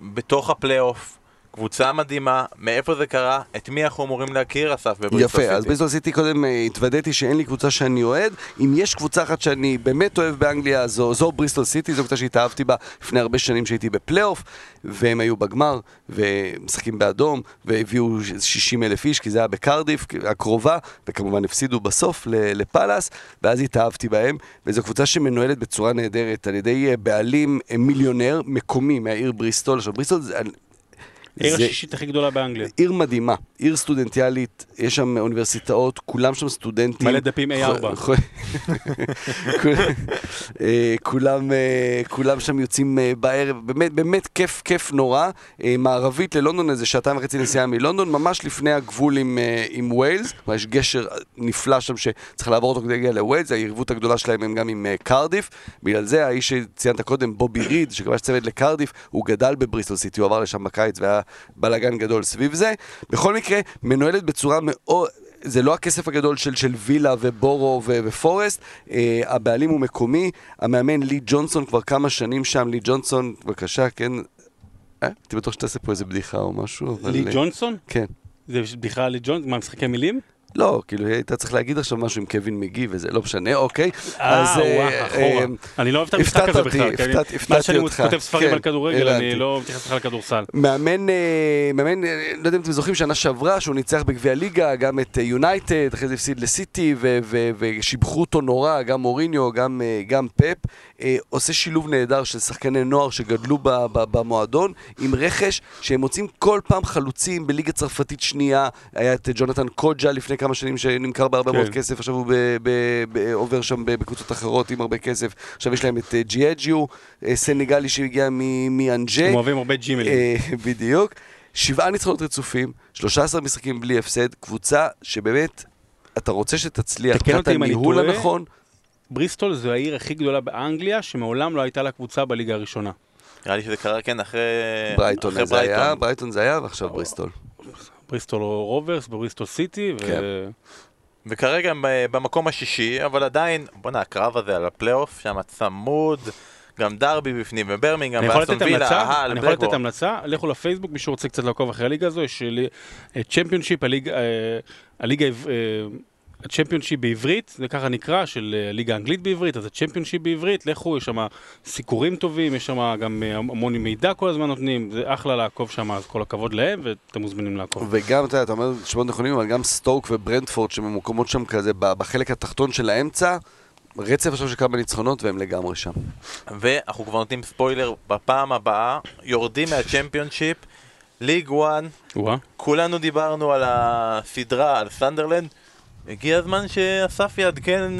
בתוך הפלייאוף. קבוצה מדהימה, מאיפה זה קרה, את מי אנחנו אמורים להכיר, אסף, בבריסטול סיטי? יפה, אז בריסטול סיטי קודם אה, התוודעתי שאין לי קבוצה שאני אוהד. אם יש קבוצה אחת שאני באמת אוהב באנגליה, זו, זו בריסטול סיטי, זו קבוצה שהתאהבתי בה לפני הרבה שנים שהייתי בפלייאוף, והם היו בגמר, ומשחקים באדום, והביאו 60 אלף איש, כי זה היה בקרדיף הקרובה, וכמובן הפסידו בסוף לפאלאס, ואז התאהבתי בהם, וזו קבוצה שמנוהלת בצורה נהדרת על ידי אה, בעלים אה, מיליונר מקומי מהעיר בריסטול. עכשיו בריסטול. העיר זה- השישית הכי גדולה באנגליה. עיר מדהימה, עיר סטודנטיאלית, יש שם אוניברסיטאות, כולם שם סטודנטים. מלא דפים A4. כ- כ- אה, כולם, אה, כולם שם יוצאים אה, בערב, באמת, באמת כיף, כיף נורא. מערבית ללונדון, איזה שעתיים וחצי נסיעה מלונדון, ממש לפני הגבול עם, עם ווילס. יש גשר נפלא שם שצריך לעבור אותו כדי להגיע לווילס, היריבות הגדולה שלהם הם גם עם קרדיף. בגלל זה האיש שציינת קודם, בובי ריד, שכבש צוות לקרדיף, הוא גדל בבריסטול סיטי, הוא עבר לשם בקיץ והיה בלאגן גדול סביב זה. בכל מקרה, מנוהלת בצורה מאוד... זה לא הכסף הגדול של, של וילה ובורו ו, ופורסט, אה, הבעלים הוא מקומי, המאמן לי ג'ונסון כבר כמה שנים שם, לי ג'ונסון, בבקשה, כן, אה? הייתי בטוח שתעשה פה איזה בדיחה או משהו, אבל... לי אה, ג'ונסון? כן. זה בדיחה לי ג'ונסון? מה, משחקי מילים? לא, כאילו היית צריך להגיד עכשיו משהו עם קווין מגי וזה, לא משנה, אוקיי. אה, אז, אה. אה, אני לא אוהב את המשחק הזה בכלל. הפתעתי מאז שאני אותך. כותב ספרים כן, על כדורגל, אני. לא מתייחס בכלל לכדורסל. מאמן, אה, מאמן, לא יודע אם אתם זוכרים, שנה שעברה שהוא ניצח בגביע ליגה, גם את יונייטד, אחרי זה הפסיד לסיטי, ושיבחו אותו נורא, גם מוריניו, גם, גם פפ. אה, עושה שילוב נהדר של שחקני נוער שגדלו ב- ב- במועדון, עם רכש שהם מוצאים כל פעם חלוצים בליגה צרפתית שנייה. היה את ג'ונתן קוג'ה לפני כמה שנים שנמכר בהרבה כן. מאוד כסף, עכשיו הוא ב- ב- ב- עובר שם בקבוצות אחרות עם הרבה כסף. עכשיו יש להם את אה, ג'יאג'יו, אה, סנגלי שהגיע מ- מאנג'ה. הם אוהבים הרבה ג'ימלים. אה, בדיוק. שבעה ניצחונות רצופים, 13 משחקים בלי הפסד, קבוצה שבאמת, אתה רוצה שתצליח, תקן אותי אם אני טועה. בריסטול זו העיר הכי גדולה באנגליה, שמעולם לא הייתה לה קבוצה בליגה הראשונה. נראה לי שזה קרה, כן, אחרי... ברייטון אחרי זה היה, ברייטון. ברייטון זה היה, ועכשיו בריסטול. בריסטול רוברס, בריסטול סיטי, ו... כן. וכרגע הם אה, במקום השישי, אבל עדיין, בואנה, הקרב הזה על הפלייאוף, שם צמוד, גם דרבי בפנים, וברמינגהם, ואסטון וילה? ההל, אני יכול לתת. המלצה? לכו לפייסבוק, מי שרוצה קצת לעקוב אחרי הליגה הזו, יש צ'מפיונשיפ, הליגה, אה, הליגה, אה, הצ'מפיונשיפ בעברית, זה ככה נקרא, של אה, הליגה האנגלית בעברית, אז הצ'מפיונשיפ בעברית, לכו, יש שם סיקורים טובים, יש שם גם אה, המון מידע כל הזמן נותנים, זה אחלה לעקוב שם, אז כל הכבוד להם, ואתם מוזמנים לעקוב. וגם, אתה יודע, אתה אומר שמות נכונים, אבל גם סטוק וברנטפורד שממוקמות שם כזה בחלק התחתון של האמצע, רצף עכשיו של כמה ניצחונות והם לגמרי שם. ואנחנו כבר נותנים ספוילר, בפעם הבאה, יורדים מהצ'מפיונשיפ, ליג 1, וואה. כולנו דיברנו על הסדרה, על סנדרלנד, הגיע הזמן שאסף יעדכן,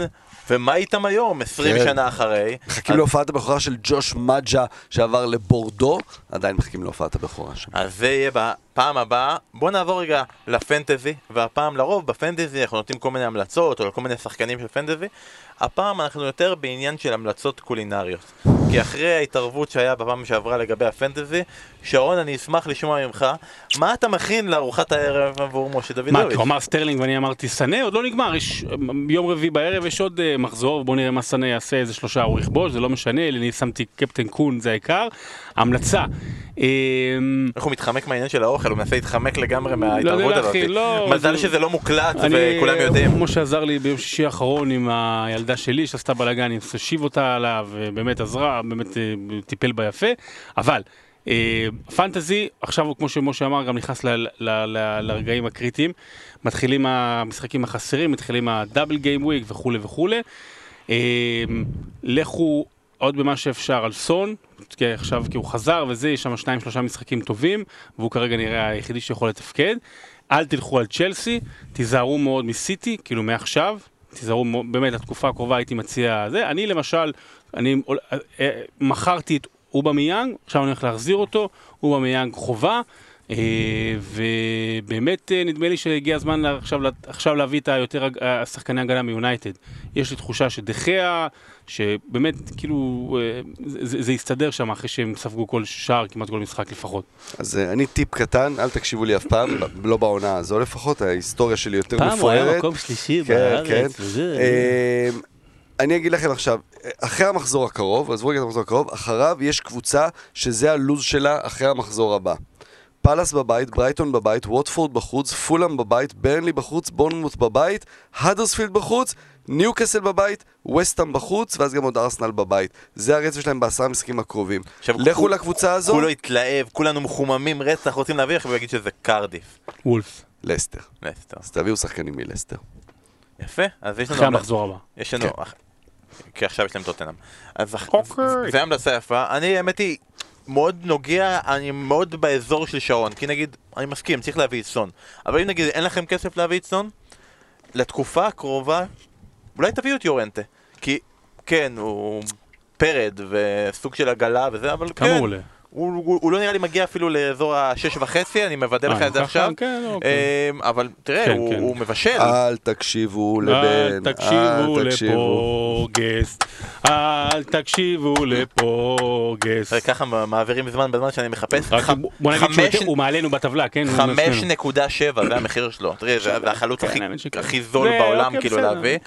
ומה איתם היום, 20 כן. שנה אחרי. מחכים אז- להופעת הבכורה של ג'וש מג'ה שעבר לבורדו, עדיין מחכים להופעת הבכורה שם. אז זה יהיה בפעם הבאה. בואו נעבור רגע לפנטזי, והפעם לרוב בפנטזי אנחנו נותנים כל מיני המלצות, או כל מיני שחקנים של פנטזי. הפעם אנחנו יותר בעניין של המלצות קולינריות. כי אחרי ההתערבות שהיה בפעם שעברה לגבי הפנטזי, שרון, אני אשמח לשמוע ממך, מה אתה מכין לארוחת הערב עבור משה מה, דוידוביץ'? כי הוא אמר סטרלינג ואני אמרתי סנה, עוד לא נגמר, יש יום רביעי בערב יש עוד אה, מחזור, בואו נראה מה סנה יעשה, איזה שלושה הוא יכבוש, זה לא משנה, אני שמתי קפטן קון, זה העיקר. המלצה, אה, איך הוא מתחמק מהעניין של האוכל, הוא מנסה להתחמק לגמרי לא מההתערבות יודע, הזאת. לא, מזל זה- שזה לא מוקלט וכולם יודעים. כמו שעזר לי ביום שישי האחרון עם הילדה שלי שעשתה בלאגן, אני הושיב אותה עליו, ובאמת עזרה, באמת אה, טיפל בה יפה, אבל אה, פנטזי, עכשיו הוא כמו שמשה אמר, גם נכנס לרגעים הקריטיים, מתחילים המשחקים החסרים, מתחילים הדאבל גיים וויק וכולי וכולי. לכו עוד במה שאפשר על סון, כי עכשיו כי הוא חזר וזה, יש שם שניים שלושה משחקים טובים, והוא כרגע נראה היחידי שיכול לתפקד. אל תלכו על צ'לסי, תיזהרו מאוד מסיטי, כאילו מעכשיו, תיזהרו באמת לתקופה הקרובה הייתי מציע זה. אני למשל, אני אה, אה, מכרתי את אובמיאנג, עכשיו אני הולך להחזיר אותו, אובמיאנג חובה. אה, ובאמת נדמה לי שהגיע הזמן עכשיו, עכשיו להביא את היותר השחקני הגנה מיונייטד. יש לי תחושה שדחיה, שבאמת כאילו אה, זה, יסתדר שם אחרי שהם ספגו כל שער, כמעט כל משחק לפחות. אז אה, אני טיפ קטן, אל תקשיבו לי אף פעם, לא בעונה הזו לפחות, ההיסטוריה שלי יותר מפוארת. שלישי כן, כן. אה, אני אגיד לכם עכשיו, אחרי המחזור הקרוב, עזבו רגע את המחזור הקרוב, אחריו יש קבוצה שזה הלו"ז שלה אחרי המחזור הבא. פאלאס בבית, ברייטון בבית, ווטפורד בחוץ, פולאם בבית, ברנלי בחוץ, בורנמוט בבית, האדרספילד בחוץ, ניוקאסל בבית, וסטאם בחוץ, ואז גם עוד ארסנל בבית. זה הרצף שלהם בעשרה המשחקים הקרובים. עכשיו, לכו כול- לקבוצה הזו, כולו התלהב, כולנו מחוממים רצח, רוצים להביא לך ויגיד שזה קרדיף. וולף, לסטר. לסטר. אז תביאו שחקנים מלסטר. יפה, אז יש לנו... אחרי המחזור הבא. יש לנו... אח- כי עכשיו יש להם טוטנאם. אז אוקיי. זה המלצה יפה. אני, האמת היא, מאוד נוגע, אני מאוד באזור של שרון. כי נגיד, אני מסכים, צריך להביא את סון. אבל אם נגיד אין לכם כסף להביא את סון, לתקופה הקרובה, אולי תביאו את יורנטה. כי, כן, הוא פרד וסוג של עגלה וזה, אבל כמה כן. הוא עולה? הוא, הוא, הוא לא נראה לי מגיע אפילו לאזור השש וחצי, אני מוודא אה, לך את זה? עכשיו. כן, אוקיי. אמ, אבל תראה, כן, הוא, כן. הוא מבשל. אל תקשיבו לבן, אל תקשיבו אל תקשיבו. לפה גסט, אל תקשיבו. תראה, ככה מעבירים זמן בזמן שאני מחפש. רק ח- בוא נגיד שהוא חמש- יותר- הוא מעלינו בטבלה, כן? הוא מעצמנו. 5.7 זה המחיר שלו, תראה זה החלוץ כן, הכי- זול בעולם אוקיי, כאילו להביא.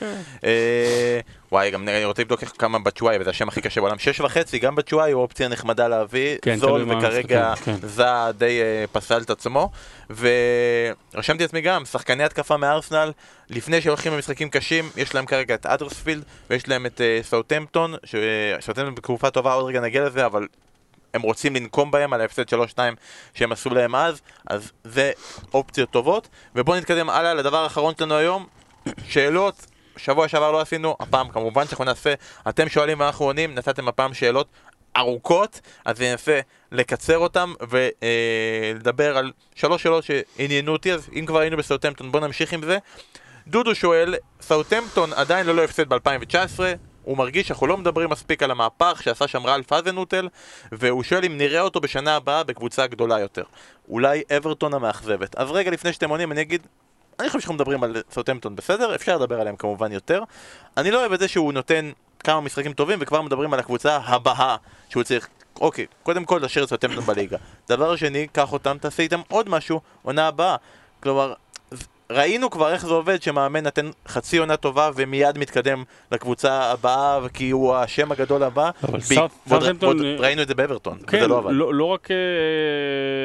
וואי גם אני רוצה לבדוק כמה בצ'וואי וזה השם הכי קשה בעולם, שש וחצי גם בצ'וואי הוא אופציה נחמדה להביא, כן, זול וכרגע כן. זה די אה, פסל את עצמו. ורשמתי לעצמי גם שחקני התקפה מארסנל לפני שהולכים למשחקים קשים יש להם כרגע את אדרספילד ויש להם את אה, סאוטמפטון שסאוטמפטון בתקופה טובה עוד רגע נגיע לזה אבל הם רוצים לנקום בהם על ההפסד 3-2 שהם עשו להם אז, אז זה אופציות טובות. ובואו נתקדם הלאה לדבר האחרון שלנו היום, שאלות, שבוע שעבר לא עשינו, הפעם כמובן שאנחנו נעשה, אתם שואלים ואנחנו עונים, נתתם הפעם שאלות ארוכות, אז אני אנסה לקצר אותם ולדבר על שלוש שאלות שעניינו אותי, אז אם כבר היינו בסאוטמפטון בואו נמשיך עם זה. דודו שואל, סאוטמפטון עדיין ללא הפסד ב-2019, הוא מרגיש שאנחנו לא מדברים מספיק על המהפך שעשה שם רלף אזנוטל, והוא שואל אם נראה אותו בשנה הבאה בקבוצה גדולה יותר. אולי אברטון המאכזבת. אז רגע לפני שאתם עונים אני אגיד, אני חושב שאנחנו מדברים על סאוטמפטון בסדר, אפשר לדבר עליהם כמובן יותר. אני לא אוהב את זה שהוא נותן כמה משחקים טובים וכבר מדברים על הקבוצה הבאה שהוא צריך אוקיי, קודם כל תשאיר את סאוטמפטון בליגה. דבר שני, קח אותם, תעשה איתם עוד משהו, עונה הבאה. כלומר, ראינו כבר איך זה עובד שמאמן נותן חצי עונה טובה ומיד מתקדם לקבוצה הבאה כי הוא השם הגדול הבא. אבל ועוד אה, ראינו את זה באברטון, כן, וזה לא עבד. לא, לא רק, אה,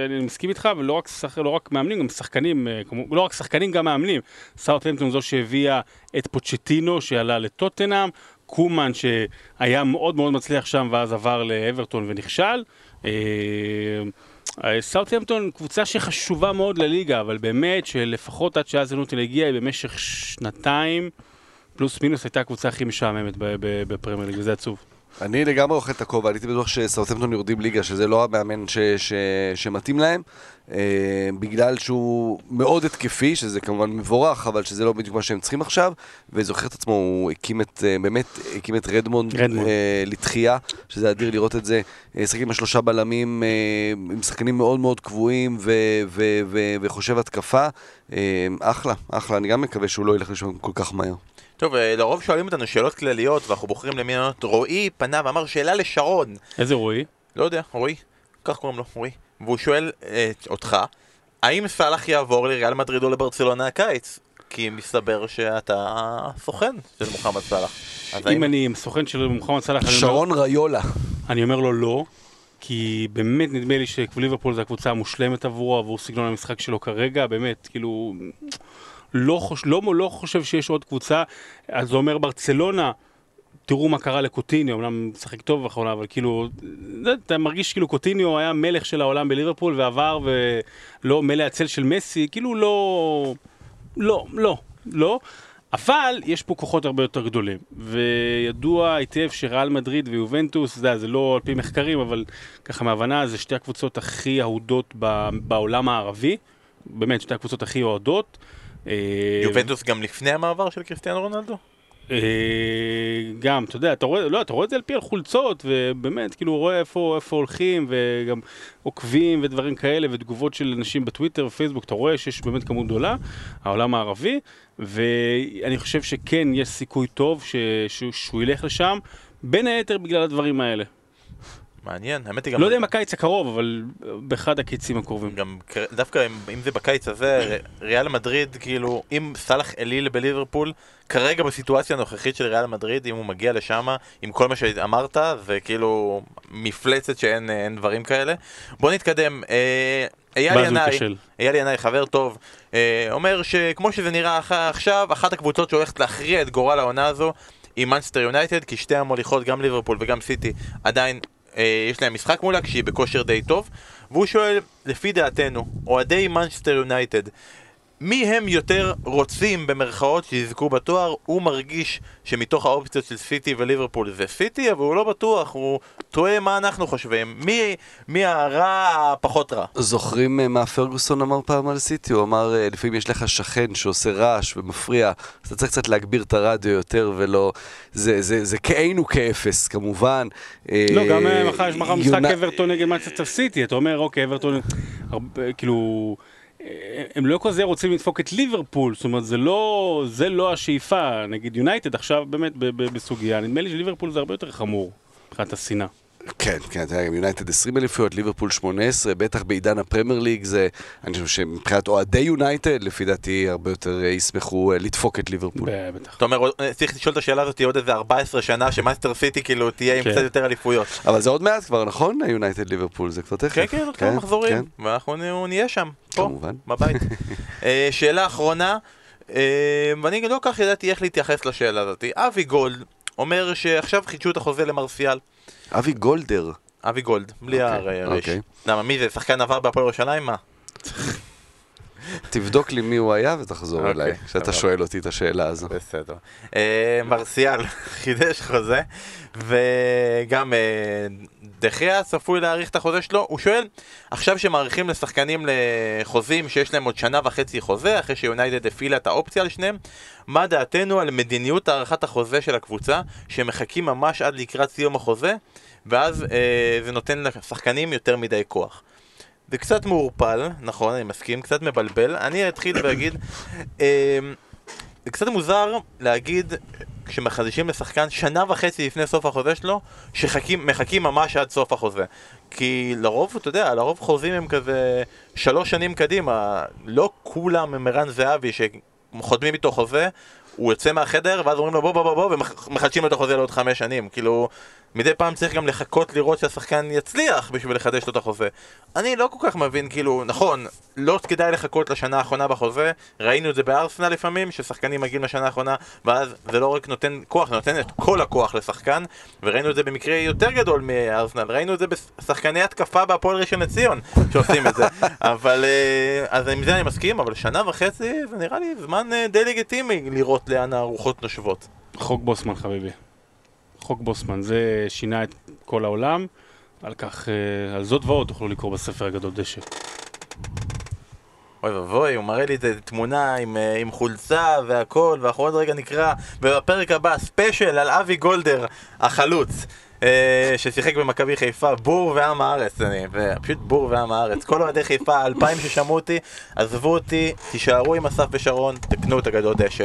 אני מסכים איתך, ולא רק, שח, לא רק מאמנים, גם שחקנים, אה, כמו, לא רק שחקנים, גם מאמנים. סאוטהמפטון זו שהביאה את פוצ'טינו, שעלה לטוטנאם, קומן שהיה מאוד מאוד מצליח שם, ואז עבר לאברטון ונכשל. אה, סאוטהמפטון קבוצה שחשובה מאוד לליגה, אבל באמת שלפחות עד שאז נוטל הגיע, במשך שנתיים, פלוס מינוס הייתה הקבוצה הכי משעממת בפרמייר ליג, וזה עצוב. אני לגמרי אוכל את הכובע, הייתי בטוח שסאוטהמפטון יורדים ליגה, שזה לא המאמן ש, ש, שמתאים להם, אה, בגלל שהוא מאוד התקפי, שזה כמובן מבורך, אבל שזה לא בדיוק מה שהם צריכים עכשיו, וזוכר את עצמו, הוא הקים את, אה, באמת, הקים את רדמונד, רדמונד. אה, לתחייה, שזה אדיר לראות את זה, אה, שחק עם השלושה בלמים, אה, עם שחקנים מאוד מאוד קבועים, ו, ו, ו, וחושב התקפה, אה, אחלה, אחלה, אני גם מקווה שהוא לא ילך לשם כל כך מהר. טוב, אה, לרוב שואלים אותנו שאלות כלליות ואנחנו בוחרים למי לענות. רועי פנה ואמר שאלה לשרון. איזה רועי? לא יודע, רועי, כך קוראים לו, רועי. והוא שואל אה, אותך, האם סאלח יעבור לריאל מדריד או לברצלונה הקיץ? כי מסתבר שאתה סוכן של מוחמד סאלח. אם אני סוכן של מוחמד סלאח, אני אומר- שרון ריולה. אני אומר לו לא, כי באמת נדמה לי שליברפול זה הקבוצה המושלמת עבורו, עבור סגנון המשחק שלו כרגע, באמת, כאילו, לא, חוש, לא, לא חושב שיש עוד קבוצה, אז זה אומר ברצלונה, תראו מה קרה לקוטיניו, אמנם משחק טוב באחרונה, אבל כאילו, אתה מרגיש כאילו קוטיניו היה מלך של העולם בליברפול ועבר ולא מלא הצל של מסי, כאילו לא, לא, לא, לא. אבל יש פה כוחות הרבה יותר גדולים, וידוע היטב שריאל מדריד ויובנטוס, זה, זה לא על פי מחקרים, אבל ככה מהבנה, זה שתי הקבוצות הכי אהודות בעולם הערבי, באמת שתי הקבוצות הכי אוהדות. אה, יובנטוס גם לפני המעבר של קריסטיאנו רונלדו? אה, גם, אתה יודע, אתה רואה, לא, אתה רואה את זה על פי החולצות, ובאמת, כאילו, רואה איפה, איפה הולכים, וגם עוקבים ודברים כאלה, ותגובות של אנשים בטוויטר ופייסבוק, אתה רואה שיש באמת כמות גדולה, העולם הערבי, ואני חושב שכן, יש סיכוי טוב ש, שהוא, שהוא ילך לשם, בין היתר בגלל הדברים האלה. מעניין, האמת היא גם... לא יודע אם הקיץ הקרוב, אבל באחד הקיצים הקרובים. גם דווקא אם, אם זה בקיץ הזה, ריאל מדריד, כאילו, אם סאלח אליל בליברפול, כרגע בסיטואציה הנוכחית של ריאל מדריד, אם הוא מגיע לשם, עם כל מה שאמרת, זה כאילו מפלצת שאין אין דברים כאלה. בוא נתקדם. אה, אייל ינאי. אייל ינאי, חבר טוב, אה, אומר שכמו שזה נראה עכשיו, אחת הקבוצות שהולכת להכריע את גורל העונה הזו היא מנצ'סטר יונייטד, כי שתי המוליכות, גם ליברפול וגם סיטי, עדיין יש להם משחק מולה כשהיא בכושר די טוב, והוא שואל, לפי דעתנו, אוהדי מנצ'סטר יונייטד, מי הם יותר רוצים במרכאות שיזכו בתואר, הוא מרגיש שמתוך האופציות של סיטי וליברפול זה סיטי, אבל הוא לא בטוח, הוא תוהה מה אנחנו חושבים. מי, מי הרע הפחות רע? זוכרים אה, מה פרגוסון אמר פעם על סיטי? הוא אמר, אה, לפעמים יש לך שכן שעושה רעש ומפריע, אז אתה צריך קצת להגביר את הרדיו יותר ולא... זה, זה, זה כאין וכאפס, כמובן. לא, אה, גם אה, מחר יש מחר משחק אברטון נגד מנצ'סטר סיטי, אתה אומר, אוקיי, אברטון, הרבה- כאילו, אה, הם לא כזה רוצים לדפוק את ליברפול, זאת אומרת, זה לא, זה לא השאיפה, נגיד יונייטד עכשיו באמת בסוגיה, נדמה לי שליברפול זה הרבה יותר חמור, מבחינת השנאה. כן, כן, אתה יודע, גם יונייטד 20 אליפויות, ליברפול 18, בטח בעידן הפרמייר ליג זה, אני חושב שמבחינת אוהדי יונייטד, לפי דעתי הרבה יותר אה, ישמחו אה, לדפוק את ליברפול. בטח. אתה אומר, אה, צריך לשאול את השאלה הזאת עוד איזה 14 שנה, שמנצ'סטר סיטי כאילו תהיה עם כן. קצת יותר אליפויות. אבל זה עוד מעט כבר, נכון? יונייטד ליברפול, זה כבר תכף. כן, כן, עוד כמה מחזורים, ואנחנו נ- נהיה שם, פה, כמובן. בבית. שאלה אחרונה, ואני לא כל כך ידעתי איך להתייחס לשאלה הזאת. אבי גולד אומר שעכשיו חידשו את החוזה למרסיאל. אבי גולדר. אבי גולד, בלי אוקיי, הריש. אוקיי. למה, מי זה? שחקן עבר בהפועל ירושלים? מה? תבדוק לי מי הוא היה ותחזור אוקיי, אליי, כשאתה. שואל אותי את השאלה הזו. בסדר. אה, מרסיאל חידש חוזה, וגם אה, דחיה צפוי להאריך את החוזה שלו. הוא שואל, עכשיו שמאריכים לשחקנים לחוזים שיש להם עוד שנה וחצי חוזה, אחרי שיונייטד הפעילה את האופציה על שניהם, מה דעתנו על מדיניות הארכת החוזה של הקבוצה, שמחכים ממש עד לקראת סיום החוזה, ואז אה, זה נותן לשחקנים יותר מדי כוח. זה קצת מעורפל, נכון, אני מסכים, קצת מבלבל. אני אתחיל ואגיד, אה, זה קצת מוזר להגיד, כשמחדשים לשחקן שנה וחצי לפני סוף החוזה שלו, שמחכים ממש עד סוף החוזה. כי לרוב, אתה יודע, לרוב חוזים הם כזה שלוש שנים קדימה. לא כולם הם ערן זהבי שחותמים איתו חוזה, הוא יוצא מהחדר ואז אומרים לו בוא בוא בוא בוא ומחדשים לו את החוזה לעוד חמש שנים. כאילו, מדי פעם צריך גם לחכות לראות שהשחקן יצליח בשביל לחדש לו את החוזה. אני לא כל כך מבין, כאילו, נכון, לא כדאי לחכות לשנה האחרונה בחוזה, ראינו את זה בארסנל לפעמים, ששחקנים מגיעים לשנה האחרונה, ואז זה לא רק נותן כוח, זה נותן את כל הכוח לשחקן, וראינו את זה במקרה יותר גדול מארסנל, ראינו את זה בשחקני התקפה בהפועל ראשון לציון, שעושים את זה. אבל, אה, אז עם זה אני מסכים, אבל שנה וחצי זה נראה לי זמן אה, די לגיטימי לראות לאן הרוחות נושבות. חוק בוסמן חביבי. חוק בוסמן, זה שינה את כל העולם, על כך, אה, על זאת ועוד תוכלו לקרוא בספר הגדול דשא. אוי ואבוי, הוא מראה לי את תמונה עם, אה, עם חולצה והכל, ואנחנו עוד רגע נקרא, ובפרק הבא ספיישל על אבי גולדר, החלוץ, אה, ששיחק במכבי חיפה, בור ועם הארץ, אני, פשוט בור ועם הארץ. כל אוהדי חיפה, האלפיים ששמעו אותי, עזבו אותי, תישארו עם אסף ושרון, תקנו את הגדול דשא.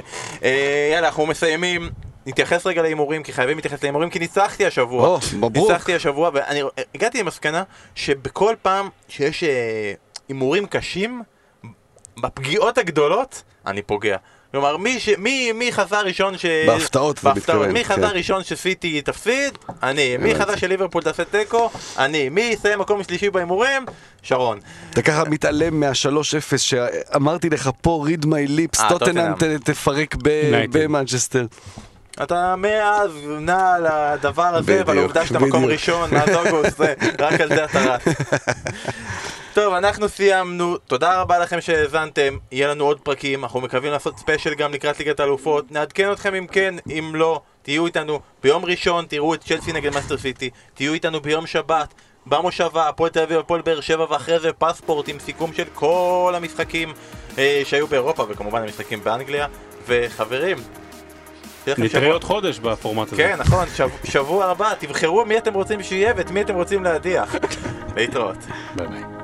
יאללה, אנחנו מסיימים. נתייחס רגע להימורים, כי חייבים להתייחס להימורים, כי ניצחתי השבוע. או, מברוק. ניצחתי השבוע, ואני הגעתי למסקנה שבכל פעם שיש אה, הימורים קשים, בפגיעות הגדולות, אני פוגע. כלומר, מי, ש... מי, מי חזה ראשון ש... בהפתעות אתה מתכוון, מי חזה כן. ראשון שסיטי תפסיד? אני. מי. חזה שליברפול תעשה תיקו? אני. מי יסיים מקום שלישי בהימורים? שרון. אתה ככה מתעלם מה-3-0 שאמרתי לך פה, read my lips, אה, טוטנאם תפרק. במנצ'סטר. אתה מאז נע על הדבר הזה ועל העובדה שאתה מקום. ראשון מאז אוגוסט, רק על זה אתה רץ. טוב, אנחנו סיימנו, תודה רבה לכם שהאזנתם, יהיה לנו עוד פרקים, אנחנו מקווים לעשות ספיישל גם לקראת ליגת האלופות, נעדכן אתכם אם כן, אם לא, תהיו איתנו ביום ראשון, תראו את צ'לסי נגד מנצ'סטר סיטי, תהיו איתנו ביום שבת, במושבה, הפועל תל אביב, הפועל באר שבע, ואחרי זה פספורט עם סיכום של כל המשחקים אה, שהיו באירופה, וכמובן המשחקים באנגליה, וחברים, נתראה עוד חודש בפורמט הזה. כן, נכון, שב, שבוע הבא, תבחרו מי אתם רוצים שיהיה ואת מי אתם רוצים להדיח. להתראות. ביי ביי.